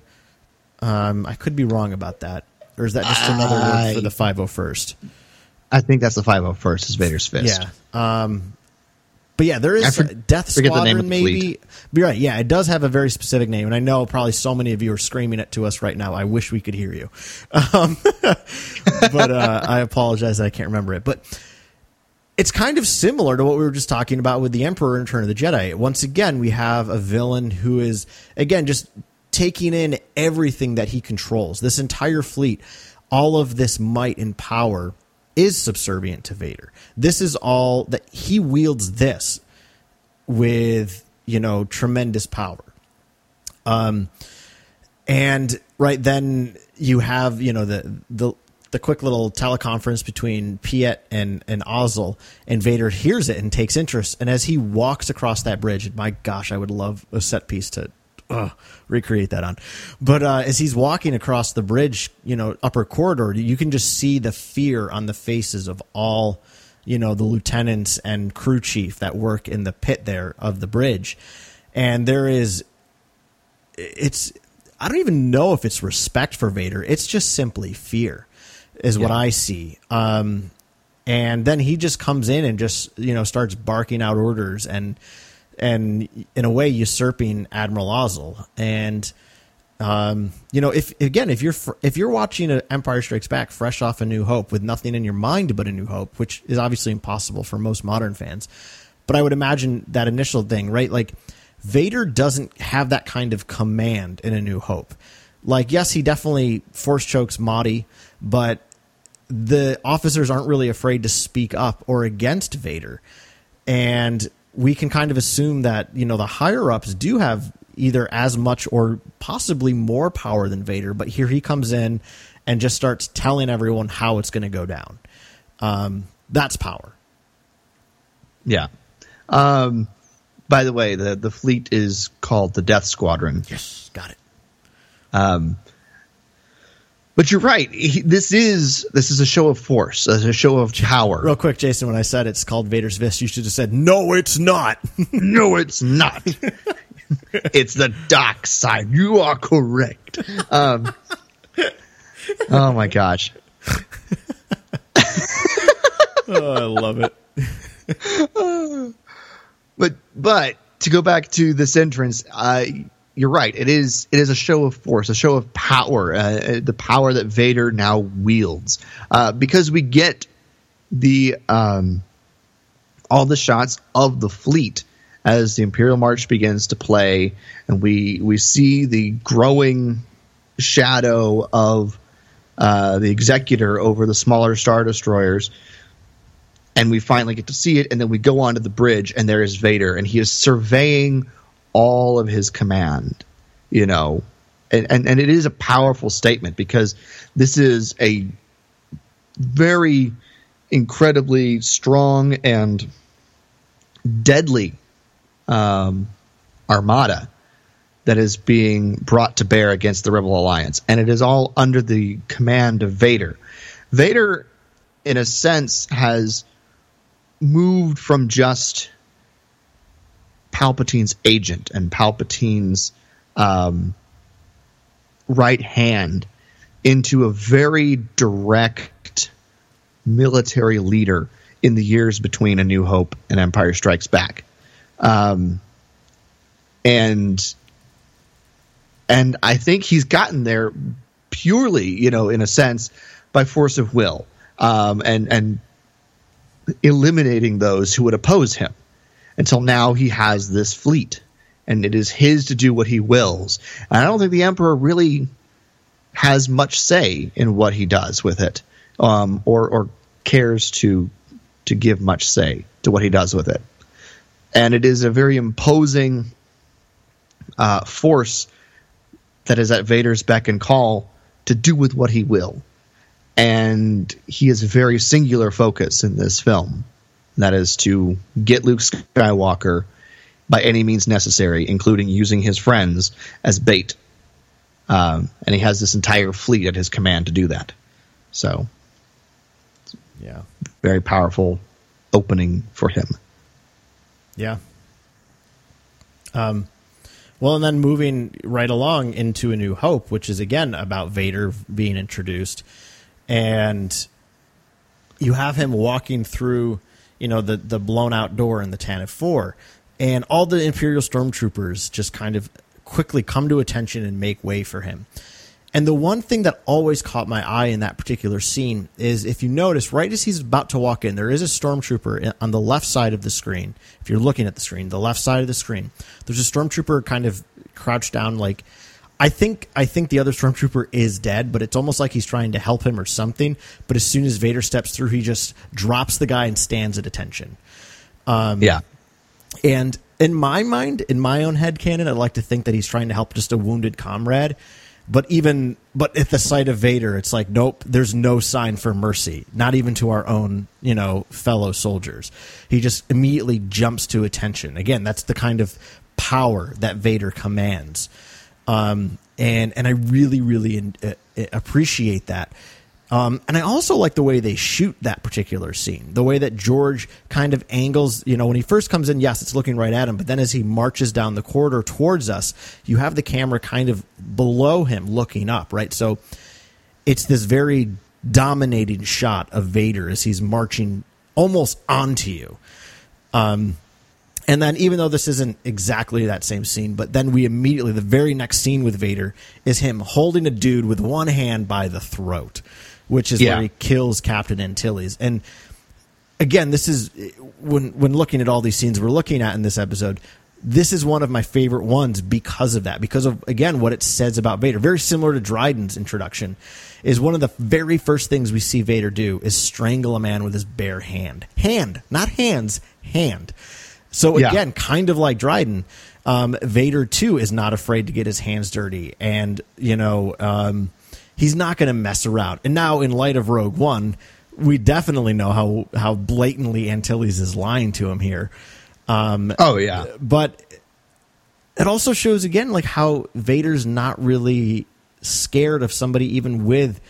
Um, I could be wrong about that, or is that just another word for the five hundred first?
I think that's the 501st is Vader's fist.
Yeah. Um, but yeah, there is Death
forget the name
Squadron. maybe you're right. Yeah, it does have a very specific name, and I know probably so many of you are screaming it to us right now. I wish we could hear you, um, [laughs] but uh, I apologize that I can't remember it. But it's kind of similar to what we were just talking about with the Emperor in Return of the Jedi. Once again, we have a villain who is again just taking in everything that he controls. This entire fleet, all of this might and power is subservient to Vader. This is all that he wields this with, you know, tremendous power. Um and right then you have, you know, the the the quick little teleconference between Piet and and Ozzel, and Vader hears it and takes interest. And as he walks across that bridge, my gosh, I would love a set piece to uh, recreate that on. But uh, as he's walking across the bridge, you know, upper corridor, you can just see the fear on the faces of all, you know, the lieutenants and crew chief that work in the pit there of the bridge. And there is it's I don't even know if it's respect for Vader. It's just simply fear, is what I see. Um, and then he just comes in and just you know starts barking out orders and and in a way usurping Admiral Ozzel. And um, you know, if again, if you're if you're watching Empire Strikes Back fresh off A New Hope with nothing in your mind but A New Hope, which is obviously impossible for most modern fans, but I would imagine that initial thing, right? Like Vader doesn't have that kind of command in A New Hope. Like, yes, he definitely force chokes Motti, but the officers aren't really afraid to speak up or against Vader. And we can kind of assume that, you know, the higher ups do have either as much or possibly more power than Vader, but here he comes in and just starts telling everyone how it's going to go down. Um, that's power.
Yeah. Um, by the way, the, the fleet is called the Death Squadron.
Yes, got it.
But you're right. He, this is this is a show of force, a show of power.
Real quick, Jason, when I said it's called Vader's Fist, you should have said, no, it's not. [laughs]
no, it's not. [laughs] it's the dark side. You are correct. Um, oh my gosh. [laughs]
oh, I love it.
But but to go back to this entrance, uh, you're right. It is it is a show of force, a show of power, uh, the power that Vader now wields, uh, because we get the um, all the shots of the fleet as the Imperial March begins to play, and we we see the growing shadow of uh, the Executor over the smaller Star Destroyers and we finally get to see it and then we go onto the bridge and there is Vader and he is surveying all of his command you know and, and and it is a powerful statement because this is a very incredibly strong and deadly um, armada that is being brought to bear against the Rebel Alliance, and it is all under the command of Vader. Vader, in a sense, has moved from just Palpatine's agent and Palpatine's um, right hand into a very direct military leader in the years between A New Hope and Empire Strikes Back. Um, and and I think he's gotten there purely, you know, in a sense, by force of will, um, and and eliminating those who would oppose him. Until now, he has this fleet, and it is his to do what he wills. And I don't think the emperor really has much say in what he does with it, um, or or cares to to give much say to what he does with it. And it is a very imposing uh, force that is at Vader's beck and call to do with what he will. And he has a very singular focus in this film. That is to get Luke Skywalker by any means necessary, including using his friends as bait. Um, and he has this entire fleet at his command to do that. So,
Yeah.
very powerful opening for him.
Yeah. Um, well, and then moving right along into A New Hope, which is again about Vader being introduced, and you have him walking through, you know, the the blown out door in the Tantive Four, and all the Imperial stormtroopers just kind of quickly come to attention and make way for him. And the one thing that always caught my eye in that particular scene is if you notice, right as he's about to walk in, there is a stormtrooper on the left side of the screen. If you're looking at the screen, the left side of the screen, there's a stormtrooper kind of crouched down. Like, I think, I think the other stormtrooper is dead, but it's almost like he's trying to help him or something. But as soon as Vader steps through, he just drops the guy and stands at attention.
Um, yeah.
And in my mind, in my own head canon, I'd like to think that he's trying to help just a wounded comrade. But even but at the sight of Vader, it's like nope, there's no sign for mercy, not even to our own, you know, fellow soldiers. He just immediately jumps to attention. Again, that's the kind of power that Vader commands. Um, and and I really really uh, appreciate that. Um, and I also like the way they shoot that particular scene. The way that George kind of angles, you know, when he first comes in, yes, it's looking right at him, but then as he marches down the corridor towards us, you have the camera kind of below him looking up, right? So it's this very dominating shot of Vader as he's marching almost onto you. Um, and then, even though this isn't exactly that same scene, but then we immediately, the very next scene with Vader is him holding a dude with one hand by the throat, which is
Yeah.
where he kills Captain Antilles. And again, this is when when looking at all these scenes we're looking at in this episode. This is one of my favorite ones because of that. Because of again what it says about Vader. Very similar to Dryden's introduction, is one of the very first things we see Vader do is strangle a man with his bare hand. Hand, not hands, hand. So
Yeah.
again, kind of like Dryden, um, Vader too is not afraid to get his hands dirty, and you know um, he's not going to mess around. And now, in light of Rogue One, we definitely know how how blatantly Antilles is lying to him here. Um,
Oh yeah.
but it also shows again like how Vader's not really scared of somebody even with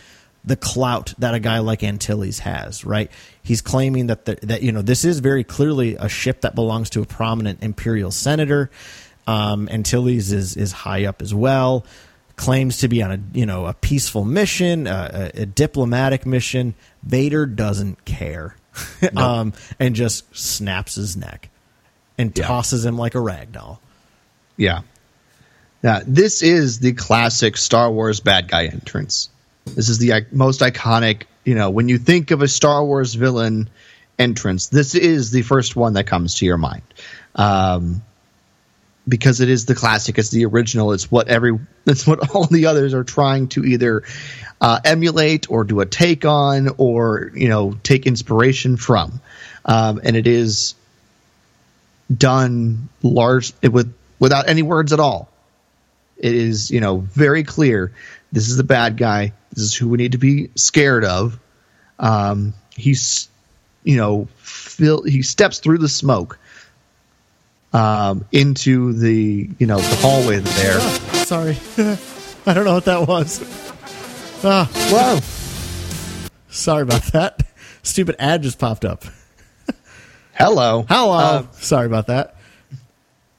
the clout that a guy like Antilles has, right? He's claiming that the, that you know this is very clearly a ship that belongs to a prominent imperial senator. Um, Antilles is is high up as well. Claims to be on a you know a peaceful mission, a, a, a diplomatic mission. Vader doesn't care, [laughs] um, and just snaps his neck and
Yeah.
tosses him like a rag doll.
Yeah. Yeah, this is the classic Star Wars bad guy entrance. This is the most iconic, you know, when you think of a Star Wars villain entrance, this is the first one that comes to your mind. Um, because it is the classic, it's the original, it's what every [laughs] it's what all the others are trying to either uh, emulate or do a take on or, you know, take inspiration from. Um, and it is done large with without any words at all. It is, you know, very clear. This is the bad guy. This is who we need to be scared of. Um, he's, you know, fill, he steps through the smoke um, into the, you know, the hallway there.
Sorry. [laughs] I don't know what that was. Ah,
Whoa!
sorry about that. Stupid ad just popped up.
Hello.
Hello.
Um,
sorry about that.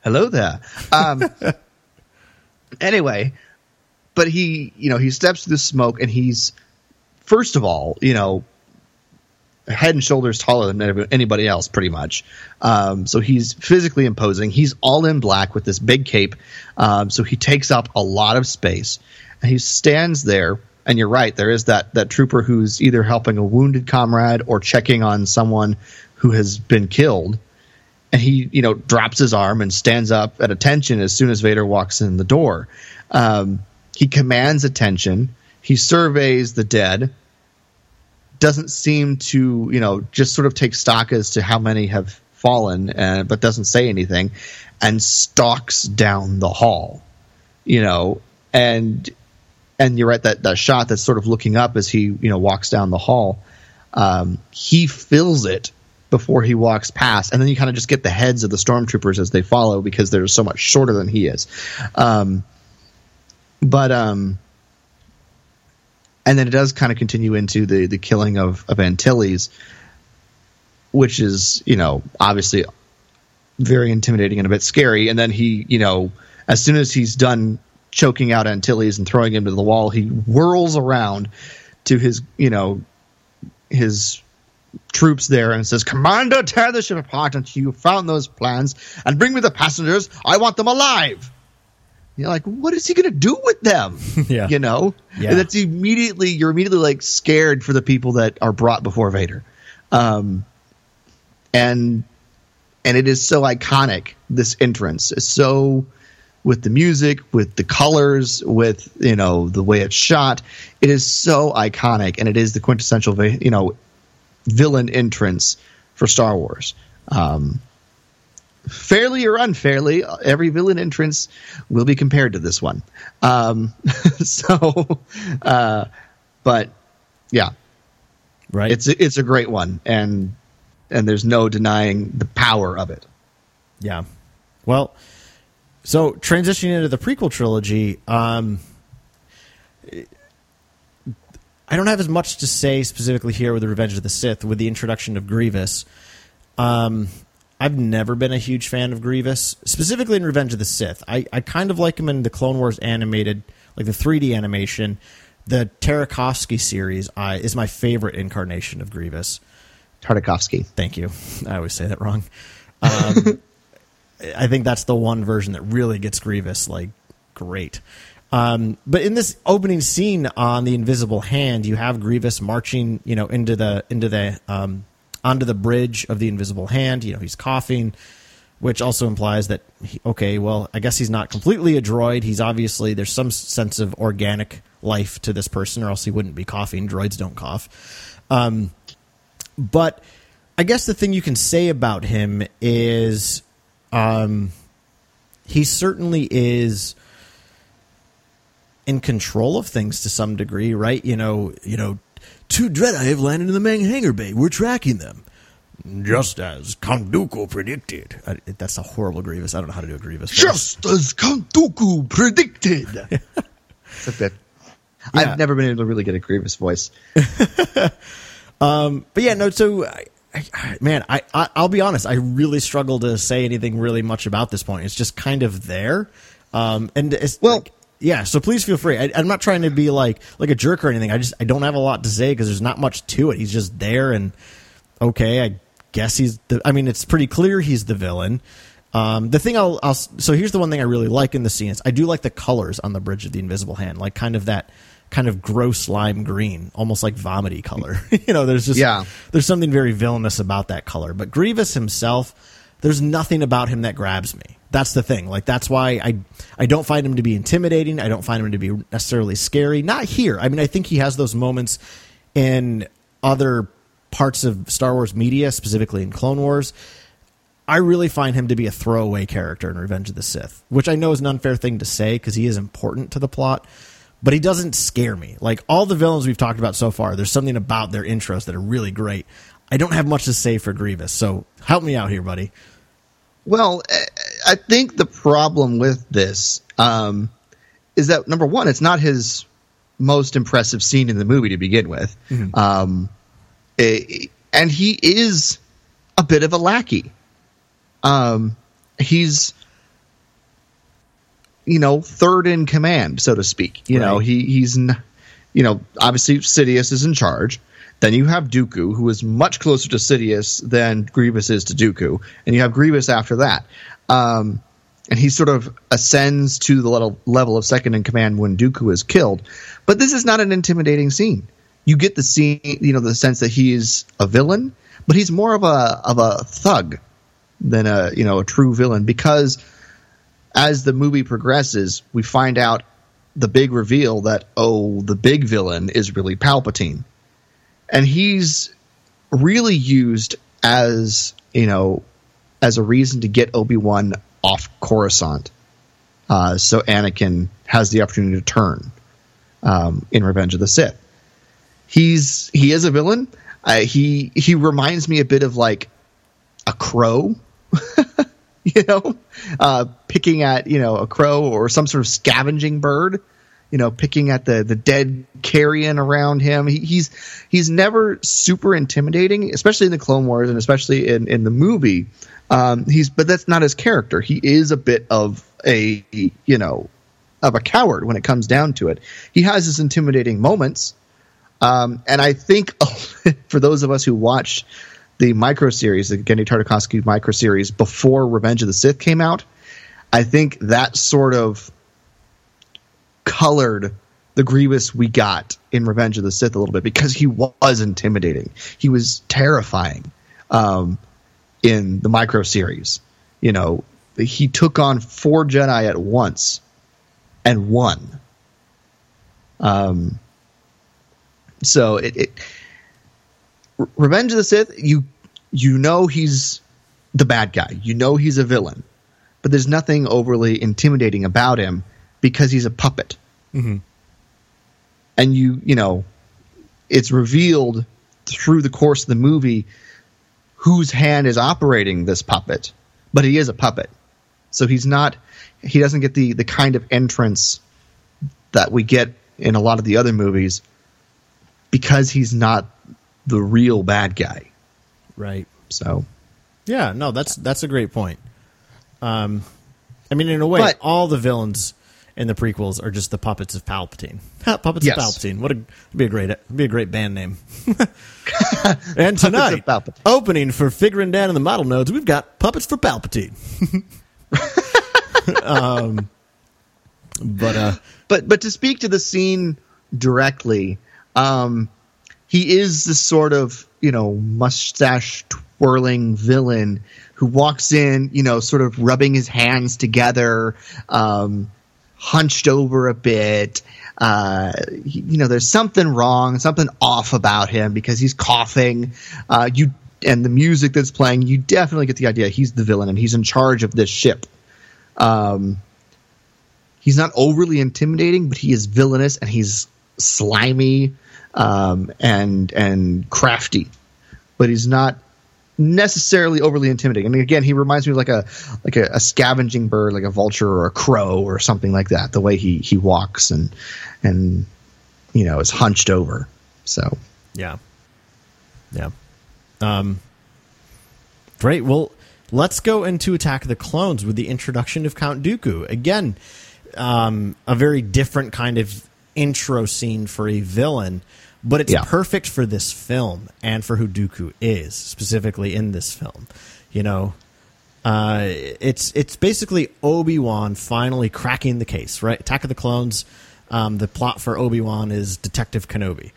hello there. Um, [laughs] anyway, but he, you know, he steps through the smoke and he's, first of all, you know, head and shoulders taller than anybody else, pretty much. Um, so he's physically imposing. He's all in black with this big cape. Um, so he takes up a lot of space. And he stands there. And you're right. There is that that trooper who's either helping a wounded comrade or checking on someone who has been killed and he you know drops his arm and stands up at attention as soon as Vader walks in the door. Um, he commands attention. He surveys the dead. Doesn't seem to you know just sort of take stock as to how many have fallen, uh, but doesn't say anything, and stalks down the hall. You know, and and you're right that that shot that's sort of looking up as he you know walks down the hall. Um, he fills it before he walks past, and then you kind of just get the heads of the stormtroopers as they follow because they're so much shorter than he is. Um, but um, and then it does kind of continue into the the killing of of Antilles, which is you know obviously very intimidating and a bit scary. And then he you know as soon as he's done choking out Antilles and throwing him to the wall, he whirls around to his you know his troops there and says, Commander, tear the ship apart until you found those plans and bring me the passengers. I want them alive. You're like, what is he going to do with them? [laughs]
Yeah.
You know?
Yeah.
And that's immediately, you're immediately like scared for the people that are brought before Vader. Um, and, and it is so iconic, this entrance. It's so, with the music, with the colors, with, you know, the way it's shot, it is so iconic and it is the quintessential, you know, villain entrance for Star Wars. Um, fairly or unfairly, every villain entrance will be compared to this one. Um, [laughs] so, uh, but yeah,
Right.
it's it's a great one, and and there's no denying the power of it.
Yeah. Well, so transitioning into the prequel trilogy, um, I don't have as much to say specifically here with the Revenge of the Sith with the introduction of Grievous. Um, I've never been a huge fan of Grievous, specifically in Revenge of the Sith. I, I kind of like him in the Clone Wars animated, like the 3D animation. The Tartakovsky series is my favorite incarnation of Grievous.
Tartakovsky.
Thank you. I always say that wrong. Um, [laughs] I think that's the one version that really gets Grievous like great. Um, but in this opening scene on the Invisible Hand, you have Grievous marching, you know, into the into the um, onto the bridge of the Invisible Hand. You know, he's coughing, which also implies that he, okay, well, I guess he's not completely a droid. He's obviously there's some sense of organic life to this person, or else he wouldn't be coughing. Droids don't cough. Um, but I guess the thing you can say about him is um, he certainly is in control of things to some degree, right? You know, you know, two dread I have landed in the Mang Hangar Bay. We're tracking them. Just as Count Dooku predicted. I, that's a horrible Grievous. I don't know how to do a Grievous. voice.
Just as Count Dooku predicted. [laughs] it's like that.
Yeah.
I've never been able to really get a Grievous voice. [laughs]
but yeah, no. So, I, I, man, I, I I'll be honest. I really struggle to say anything really much about this point. It's just kind of there, um, and it's
Well-
like, yeah. So please feel free. I, I'm not trying to be like like a jerk or anything. I just I don't have a lot to say because there's not much to it. He's just there, and okay, I guess he's. the I mean, it's pretty clear he's the villain. Um, the thing I'll, I'll so here's the one thing I really like in the scene is I do like the colors on the bridge of the Invisible Hand, like kind of that kind of gross lime green, almost like vomity color. [laughs] you know, there's just
Yeah.
there's something very villainous about that color. But Grievous himself, there's nothing about him that grabs me. That's the thing. Like that's why I I don't find him to be intimidating. I don't find him to be necessarily scary. Not here. I mean, I think he has those moments in other parts of Star Wars media, specifically in Clone Wars. I really find him to be a throwaway character in Revenge of the Sith, which I know is an unfair thing to say because he is important to the plot, but he doesn't scare me. Like all the villains we've talked about so far, there's something about their intros that are really great. I don't have much to say for Grievous, so help me out here, buddy.
Well, I think the problem with this um, is that number one, it's not his most impressive scene in the movie to begin with, um, eh, and he is a bit of a lackey. Um, he's you know third in command, so to speak. You know he he's you know obviously Sidious is in charge. Then you have Dooku, who is much closer to Sidious than Grievous is to Dooku, and you have Grievous after that. Um, and he sort of ascends to the level, level of second in command when Dooku is killed. But this is not an intimidating scene. You get the scene, you know, the sense that he is a villain, but he's more of a of a thug than a you know a true villain because as the movie progresses, we find out the big reveal that oh, the big villain is really Palpatine, and he's really used as you know as a reason to get Obi Wan off Coruscant, uh, so Anakin has the opportunity to turn um, in Revenge of the Sith. He's he is a villain. Uh, he he reminds me a bit of like a crow, [laughs] you know, uh, picking at you know a crow or some sort of scavenging bird, you know, picking at the the dead carrion around him. He, he's he's never super intimidating, especially in the Clone Wars and especially in in the movie. Um, he's but that's not his character. He is a bit of a you know of a coward when it comes down to it. He has his intimidating moments. Um, and I think [laughs] for those of us who watched the micro series, the Genndy Tartakovsky micro series before Revenge of the Sith came out, I think that sort of colored the Grievous we got in Revenge of the Sith a little bit because he was intimidating. He was terrifying um, in the micro series. You know, he took on four Jedi at once and won. Um, so it, it Revenge of the Sith, you you know he's the bad guy. You know he's a villain, but there's nothing overly intimidating about him because he's a puppet. And you you know, it's revealed through the course of the movie whose hand is operating this puppet, but he is a puppet, so he's not. He doesn't get the the kind of entrance that we get in a lot of the other movies because he's not the real bad guy.
Right.
So
Yeah, no, that's that's a great point. Um, I mean, in a way,
But-
all the villains in the prequels are just the puppets of Palpatine. [laughs] puppets
Yes.
of Palpatine. What a be a great be a great band name. [laughs] and tonight, opening for Figrin D'an in the Modal Nodes, we've got puppets for Palpatine. [laughs] um, but uh,
but but to speak to the scene directly, um, he is the sort of you know mustache twirling villain who walks in, you know, sort of rubbing his hands together, um, hunched over a bit. Uh, you know, there's something wrong, something off about him because he's coughing. Uh, you and the music that's playing, you definitely get the idea he's the villain and he's in charge of this ship. Um, he's not overly intimidating, but he is villainous and he's slimy um, and and crafty. But he's not necessarily overly intimidating. And again, he reminds me of like a like a, a scavenging bird, like a vulture or a crow or something like that. The way he he walks and and you know is hunched over. So
Yeah. Yeah. Um, great. Well, let's go into Attack of the Clones with the introduction of Count Dooku. Again, um, a very different kind of intro scene for a villain, but it's
Yeah.
perfect for this film and for who Dooku is, specifically in this film. You know, uh, it's it's basically Obi Wan finally cracking the case, right? Attack of the Clones. Um, the plot for Obi Wan is Detective Kenobi,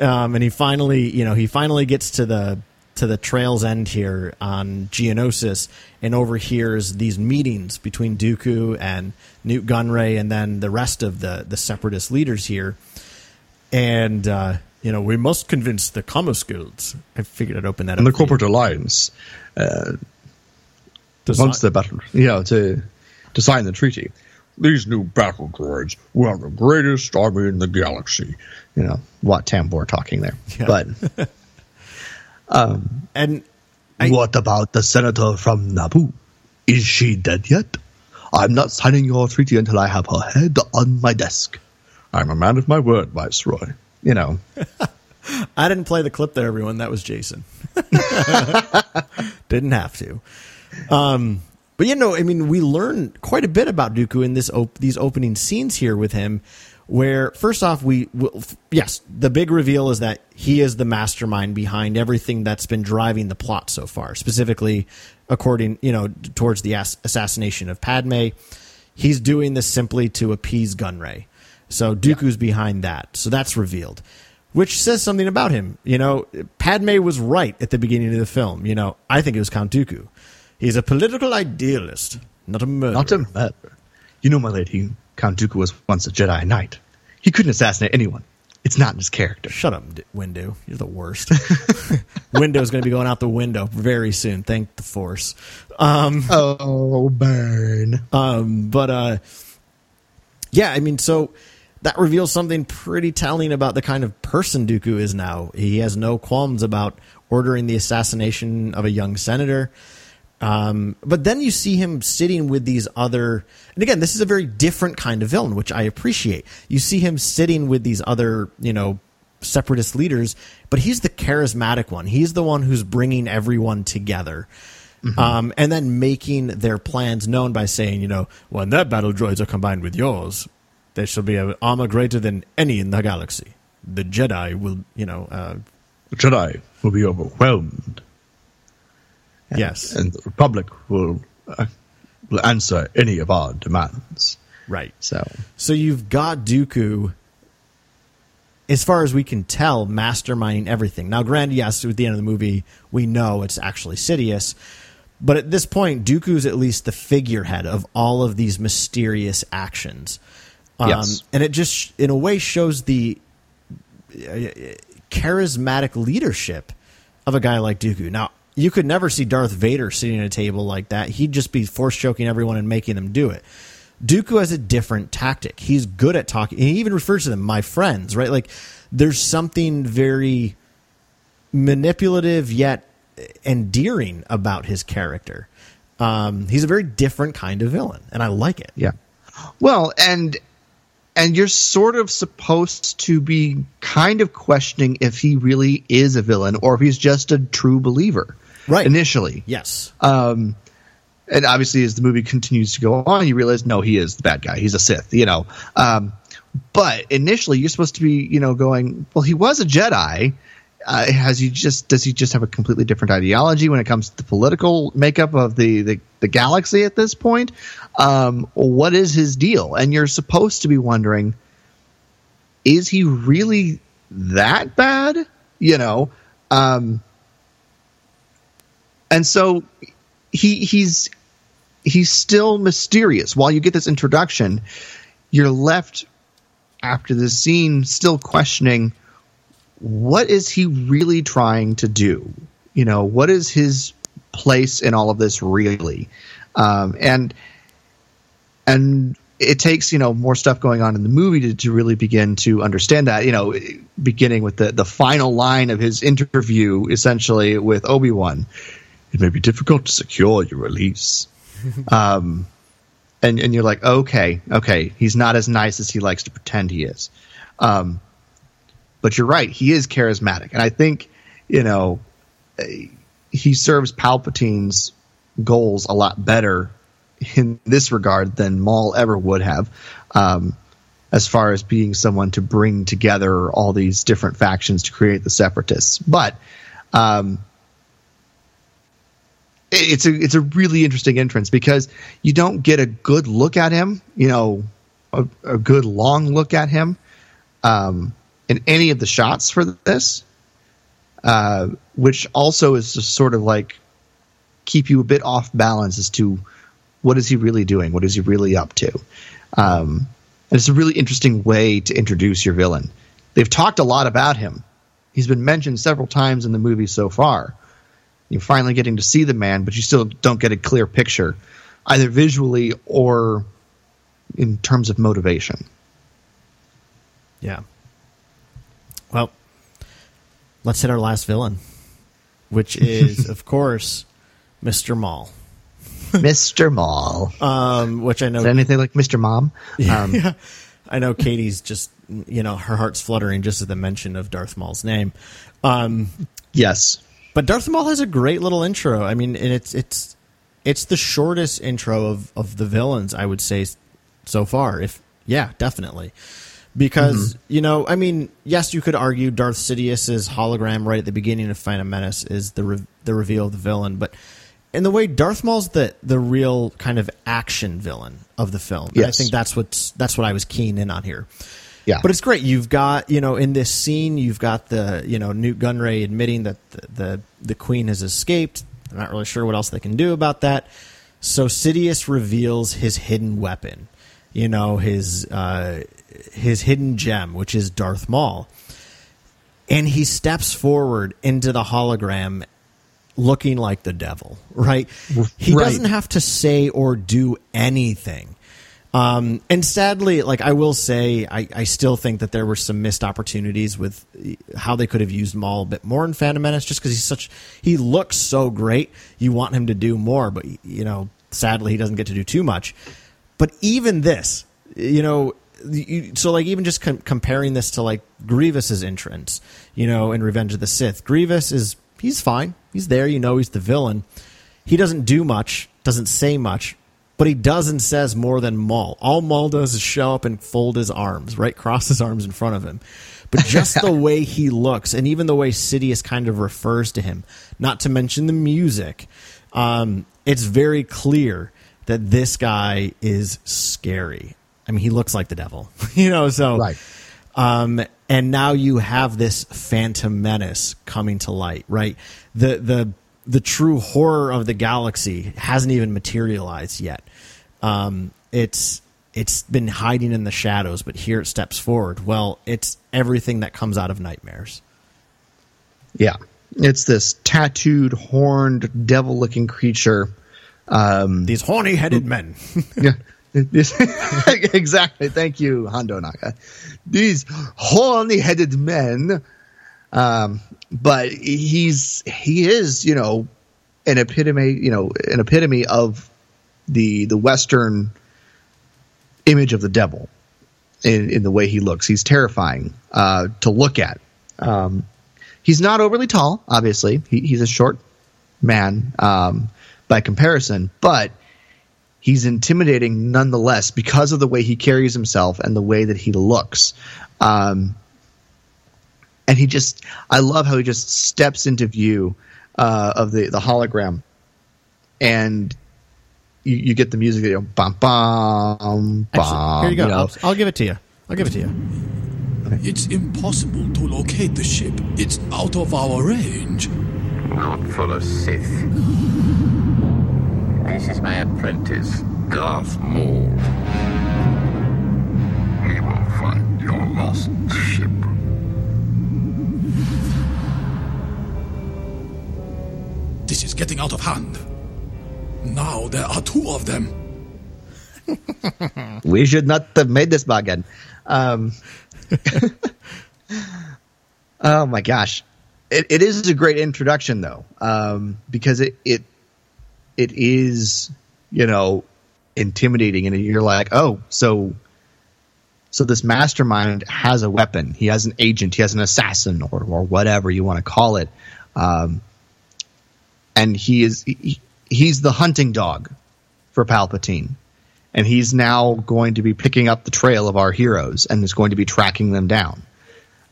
um, and he finally, you know, he finally gets to the to the trail's end here on Geonosis and overhears these meetings between Dooku and Nute Gunray, and then the rest of the the Separatist leaders here. And uh, you know, we must convince the Commerce guilds. I figured I'd open that
and
up.
the
you.
corporate alliance. Uh,
To
once the battle, know, to to sign the treaty. These new battle droids will have the greatest army in the galaxy. You know, Wat Tambor talking there.
Yeah.
But [laughs]
and I-
what about the senator from Naboo? Is she dead yet? I'm not signing your treaty until I have her head on my desk. I'm a man of my word, Viceroy. You know, [laughs]
I didn't play the clip there, everyone. That was Jason. [laughs] didn't have to. Um, but you know, I mean, we learn quite a bit about Dooku in this op- these opening scenes here with him. Where first off, we will, yes, the big reveal is that he is the mastermind behind everything that's been driving the plot so far. Specifically, according you know towards the ass- assassination of Padme, he's doing this simply to appease Gunray. So Dooku's behind that. So that's revealed, which says something about him. You know, Padme was right at the beginning of the film. You know, I think it was Count Dooku. He's a political idealist, not a murderer.
not a murderer. You know, my lady, Count Dooku was once a Jedi Knight. He couldn't assassinate anyone. It's not in his character.
Shut up, Windu. You're the worst. Windu's going to be going out the window very soon. Thank the Force. Um,
Oh, burn.
um, but uh, yeah, I mean, so that reveals something pretty telling about the kind of person Dooku is now. He has no qualms about ordering the assassination of a young senator. Um, but then you see him sitting with these other, and again, this is a very different kind of villain, which I appreciate. You see him sitting with these other, you know, separatist leaders, but he's the charismatic one. He's the one who's bringing everyone together. Um, and then making their plans known by saying, you know, when their battle droids are combined with yours, there shall be an armor greater than any in the galaxy. The Jedi will, you know, uh,
The Jedi will be overwhelmed,
yes,
and the Republic will, uh, will answer any of our demands.
right.
So,
So you've got Dooku, as far as we can tell, masterminding everything. Now, granted, yes, at the end of the movie, we know it's actually Sidious. But at this point, Dooku's at least the figurehead of all of these mysterious actions. Um,
Yes.
And it just, in a way, shows the uh, charismatic leadership of a guy like Dooku. Now, you could never see Darth Vader sitting at a table like that. He'd just be force choking everyone and making them do it. Dooku has a different tactic. He's good at talking. He even refers to them, my friends, right? Like, there's something very manipulative yet endearing about his character. Um, he's a very different kind of villain, and I like it.
yeah. Well, and and you're sort of supposed to be kind of questioning if he really is a villain or if he's just a true believer.
Right.
Initially.
Yes.
Um, and obviously, as the movie continues to go on, you realize no, he is the bad guy. He's a Sith, you know. Um, but initially, you're supposed to be, you know, going, well, he was a Jedi. Uh, has he just does he just have a completely different ideology when it comes to the political makeup of the the, the galaxy at this point? Um, what is his deal? And you're supposed to be wondering, is he really that bad? You know, um, and so he he's he's still mysterious. While you get this introduction, you're left after this scene still questioning what is he really trying to do? You know, what is his place in all of this really? Um, and and it takes you know more stuff going on in the movie to, to really begin to understand that you know beginning with the the final line of his interview essentially with obi-wan. It may be difficult to secure your release. [laughs] Um and and you're like okay okay he's not as nice as he likes to pretend he is. Um but you're right he is charismatic. And i think you know eh, he serves palpatine's goals a lot better in this regard than Maul ever would have, um, as far as being someone to bring together all these different factions to create the Separatists. But um, it- it's a it's a really interesting entrance because you don't get a good look at him, you know, a, a good long look at him um, in any of the shots for this, uh, which also is just sort of like keep you a bit off balance as to what is he really doing? What is he really up to? Um, and it's a really interesting way to introduce your villain. They've talked a lot about him. He's been mentioned several times in the movie so far, You're finally getting to see the man, but you still don't get a clear picture, either visually or in terms of motivation.
Yeah. Well, let's hit our last villain, which is, [laughs] of course, Mr. Maul. [laughs]
Mr. Maul.
Um, which I know
Is that anything like Mr. Mom? Um,
yeah. [laughs] I know Katie's just you know her heart's fluttering just at the mention of Darth Maul's name. Um,
Yes.
but Darth Maul has a great little intro. I mean, and it's it's it's the shortest intro of of the villains I would say so far. If yeah, definitely. Because you know, I mean, yes, you could argue Darth Sidious's hologram right at the beginning of Phantom Menace is the re- the reveal of the villain, but in the way Darth Maul's the the real kind of action villain of the film. And I think that's what's that's what I was keen in on here.
Yeah.
But it's great. You've got you know in this scene, you've got the you know Nute Gunray admitting that the the, the Queen has escaped. I'm not really sure what else they can do about that. So Sidious reveals his hidden weapon. You know his uh, his hidden gem, which is Darth Maul, and he steps forward into the hologram looking like the devil, right? He
Right.
doesn't have to say or do anything. Um, and sadly, like I will say, I, I still think that there were some missed opportunities with how they could have used Maul a bit more in Phantom Menace, just because he's such he looks so great. You want him to do more, but you know, sadly, he doesn't get to do too much. But even this, you know, you, so like even just com- comparing this to like Grievous's entrance, you know, in Revenge of the Sith, Grievous is he's fine, he's there, you know, he's the villain. He doesn't do much, doesn't say much, but he does and says more than Maul. All Maul does is show up and fold his arms, right, [laughs] cross his arms in front of him. But just the [laughs] way he looks, and even the way Sidious kind of refers to him, not to mention the music, um, it's very clear that this guy is scary. I mean, he looks like the devil, [laughs] you know. So,
Right.
Um, and now you have this Phantom Menace coming to light, right? The the the true horror of the galaxy hasn't even materialized yet. Um, it's it's been hiding in the shadows, but here it steps forward. Well, it's everything that comes out of nightmares.
Yeah. It's this tattooed, horned, devil looking creature.
These horny headed men. [laughs]
Yeah. [laughs] Exactly. Thank you, Hondo Ohnaka. These horny headed men. Um, but he's he is, you know, an epitome, you know, an epitome of the the Western image of the devil in, in the way he looks. He's terrifying uh, to look at. Um, he's not overly tall, obviously. He, he's a short man um, by comparison, but he's intimidating nonetheless because of the way he carries himself and the way that he looks. Um, and he just, I love how he just steps into view uh, of the, the hologram, and you, you get the music, you know, bum bum
Actually,
bum.
here you go.
know.
I'll, I'll give it to you. I'll give it to you.
It's impossible to locate the ship. It's out of our range.
Not full of Sith. This is my apprentice, Darth Maul. He will find your lost ship.
This is getting out of hand. Now there are two of them. [laughs]
we should not have made this bargain. Um, [laughs] oh my gosh, it, it is a great introduction though, um, because it it it is you know intimidating, and you're like, oh, so so this mastermind has a weapon. He has an agent. He has an assassin, or or whatever you want to call it. Um, and he is he, he's the hunting dog for Palpatine and he's now going to be picking up the trail of our heroes and is going to be tracking them down.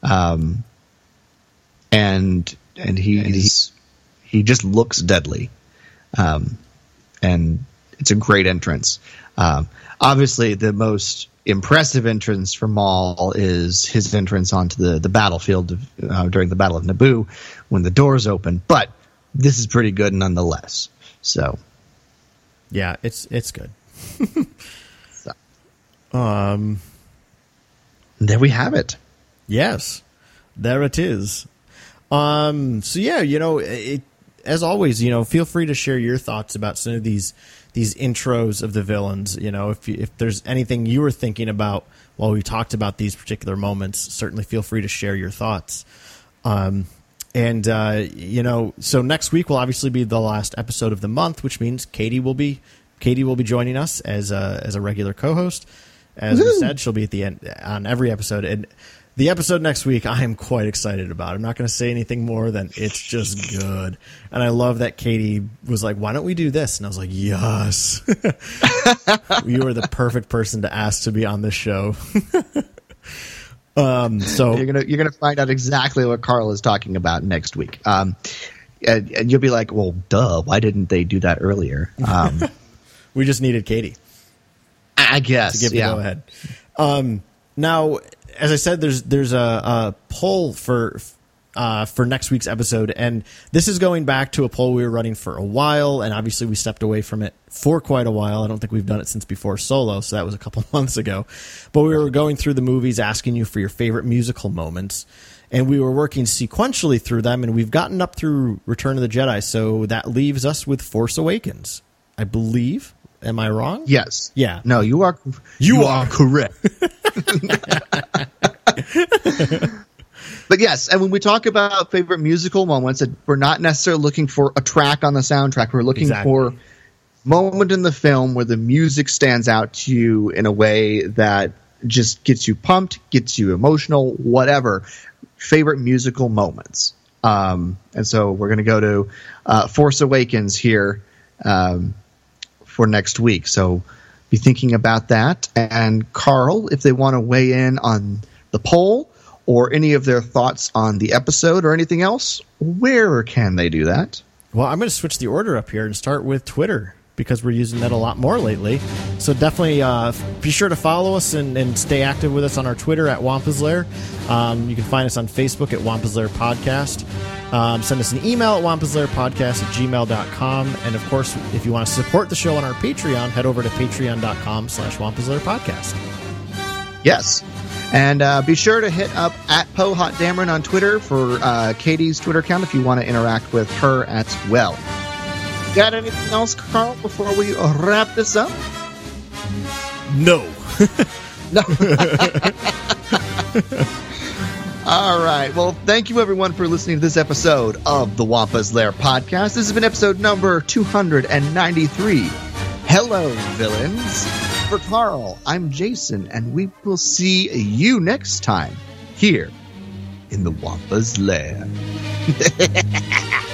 Um, and and he's he just looks deadly, um, and it's a great entrance. Um, obviously, the most impressive entrance for Maul is his entrance onto the the battlefield of, uh, during the Battle of Naboo when the doors open. But this is pretty good nonetheless. So
Yeah, it's it's good. [laughs]
Um, there we have it.
Yes, there it is. Um. So yeah, you know, it as always, you know, feel free to share your thoughts about some of these these intros of the villains. You know, if you, if there's anything you were thinking about while we talked about these particular moments, certainly feel free to share your thoughts. Um, and uh, you know, so next week will obviously be the last episode of the month, which means Katie will be Katie will be joining us as a as a regular co-host. As we said, she'll be at the end on every episode, and the episode next week I am quite excited about. I'm not going to say anything more than it's just good, and I love that Katie was like, "Why don't we do this?" And I was like, "Yes, [laughs] you are the perfect person to ask to be on this show." [laughs] um, so
You're gonna you're gonna find out exactly what Carl is talking about next week. Um, and, and you'll be like, well, duh, why didn't they do that earlier? Um, [laughs]
we just needed Katie.
I guess.
to give
yeah.
go ahead. Um, now, as I said, there's there's a, a poll for uh, for next week's episode, and this is going back to a poll we were running for a while, and obviously we stepped away from it for quite a while. I don't think we've done it since before Solo, so that was a couple [laughs] months ago. But we were going through the movies, asking you for your favorite musical moments. And we were working sequentially through them, and we've gotten up through Return of the Jedi, so that leaves us with Force Awakens, I believe. Am I wrong?
Yes.
Yeah.
No, you are.
You
You,
are.
are correct. [laughs] but yes, and when we talk about favorite musical moments, we're not necessarily looking for a track on the soundtrack. We're looking
Exactly.
for moment in the film where the music stands out to you in a way that just gets you pumped, gets you emotional, whatever. Favorite musical moments. Um, and so we're going to go to uh, Force Awakens here um, for next week. So be thinking about that. And Carl, if they want to weigh in on the poll or any of their thoughts on the episode or anything else, where can they do that?
Well, I'm going to switch the order up here and start with Twitter because we're using that a lot more lately. So definitely uh, be sure to follow us and, and stay active with us on our Twitter at Wampa's Lair. Um, you can find us on Facebook at Wampa's Lair Podcast. Um, send us an email at wampaslairpodcast at gmail.com. And of course, if you want to support the show on our Patreon, head over to patreon.com slash Wampa's Lair Podcast.
Yes. And uh, be sure to hit up at Poe Hot Dameron on Twitter for uh, Katie's Twitter account if you want to interact with her as well. Got anything else, Carl, before we wrap this up?
No.
No. [laughs] All right. Well, thank you everyone for listening to this episode of the Wampa's Lair podcast. This has been episode number 293. Hello, villains. For Carl, I'm Jason, and we will see you next time here in the Wampa's Lair. [laughs]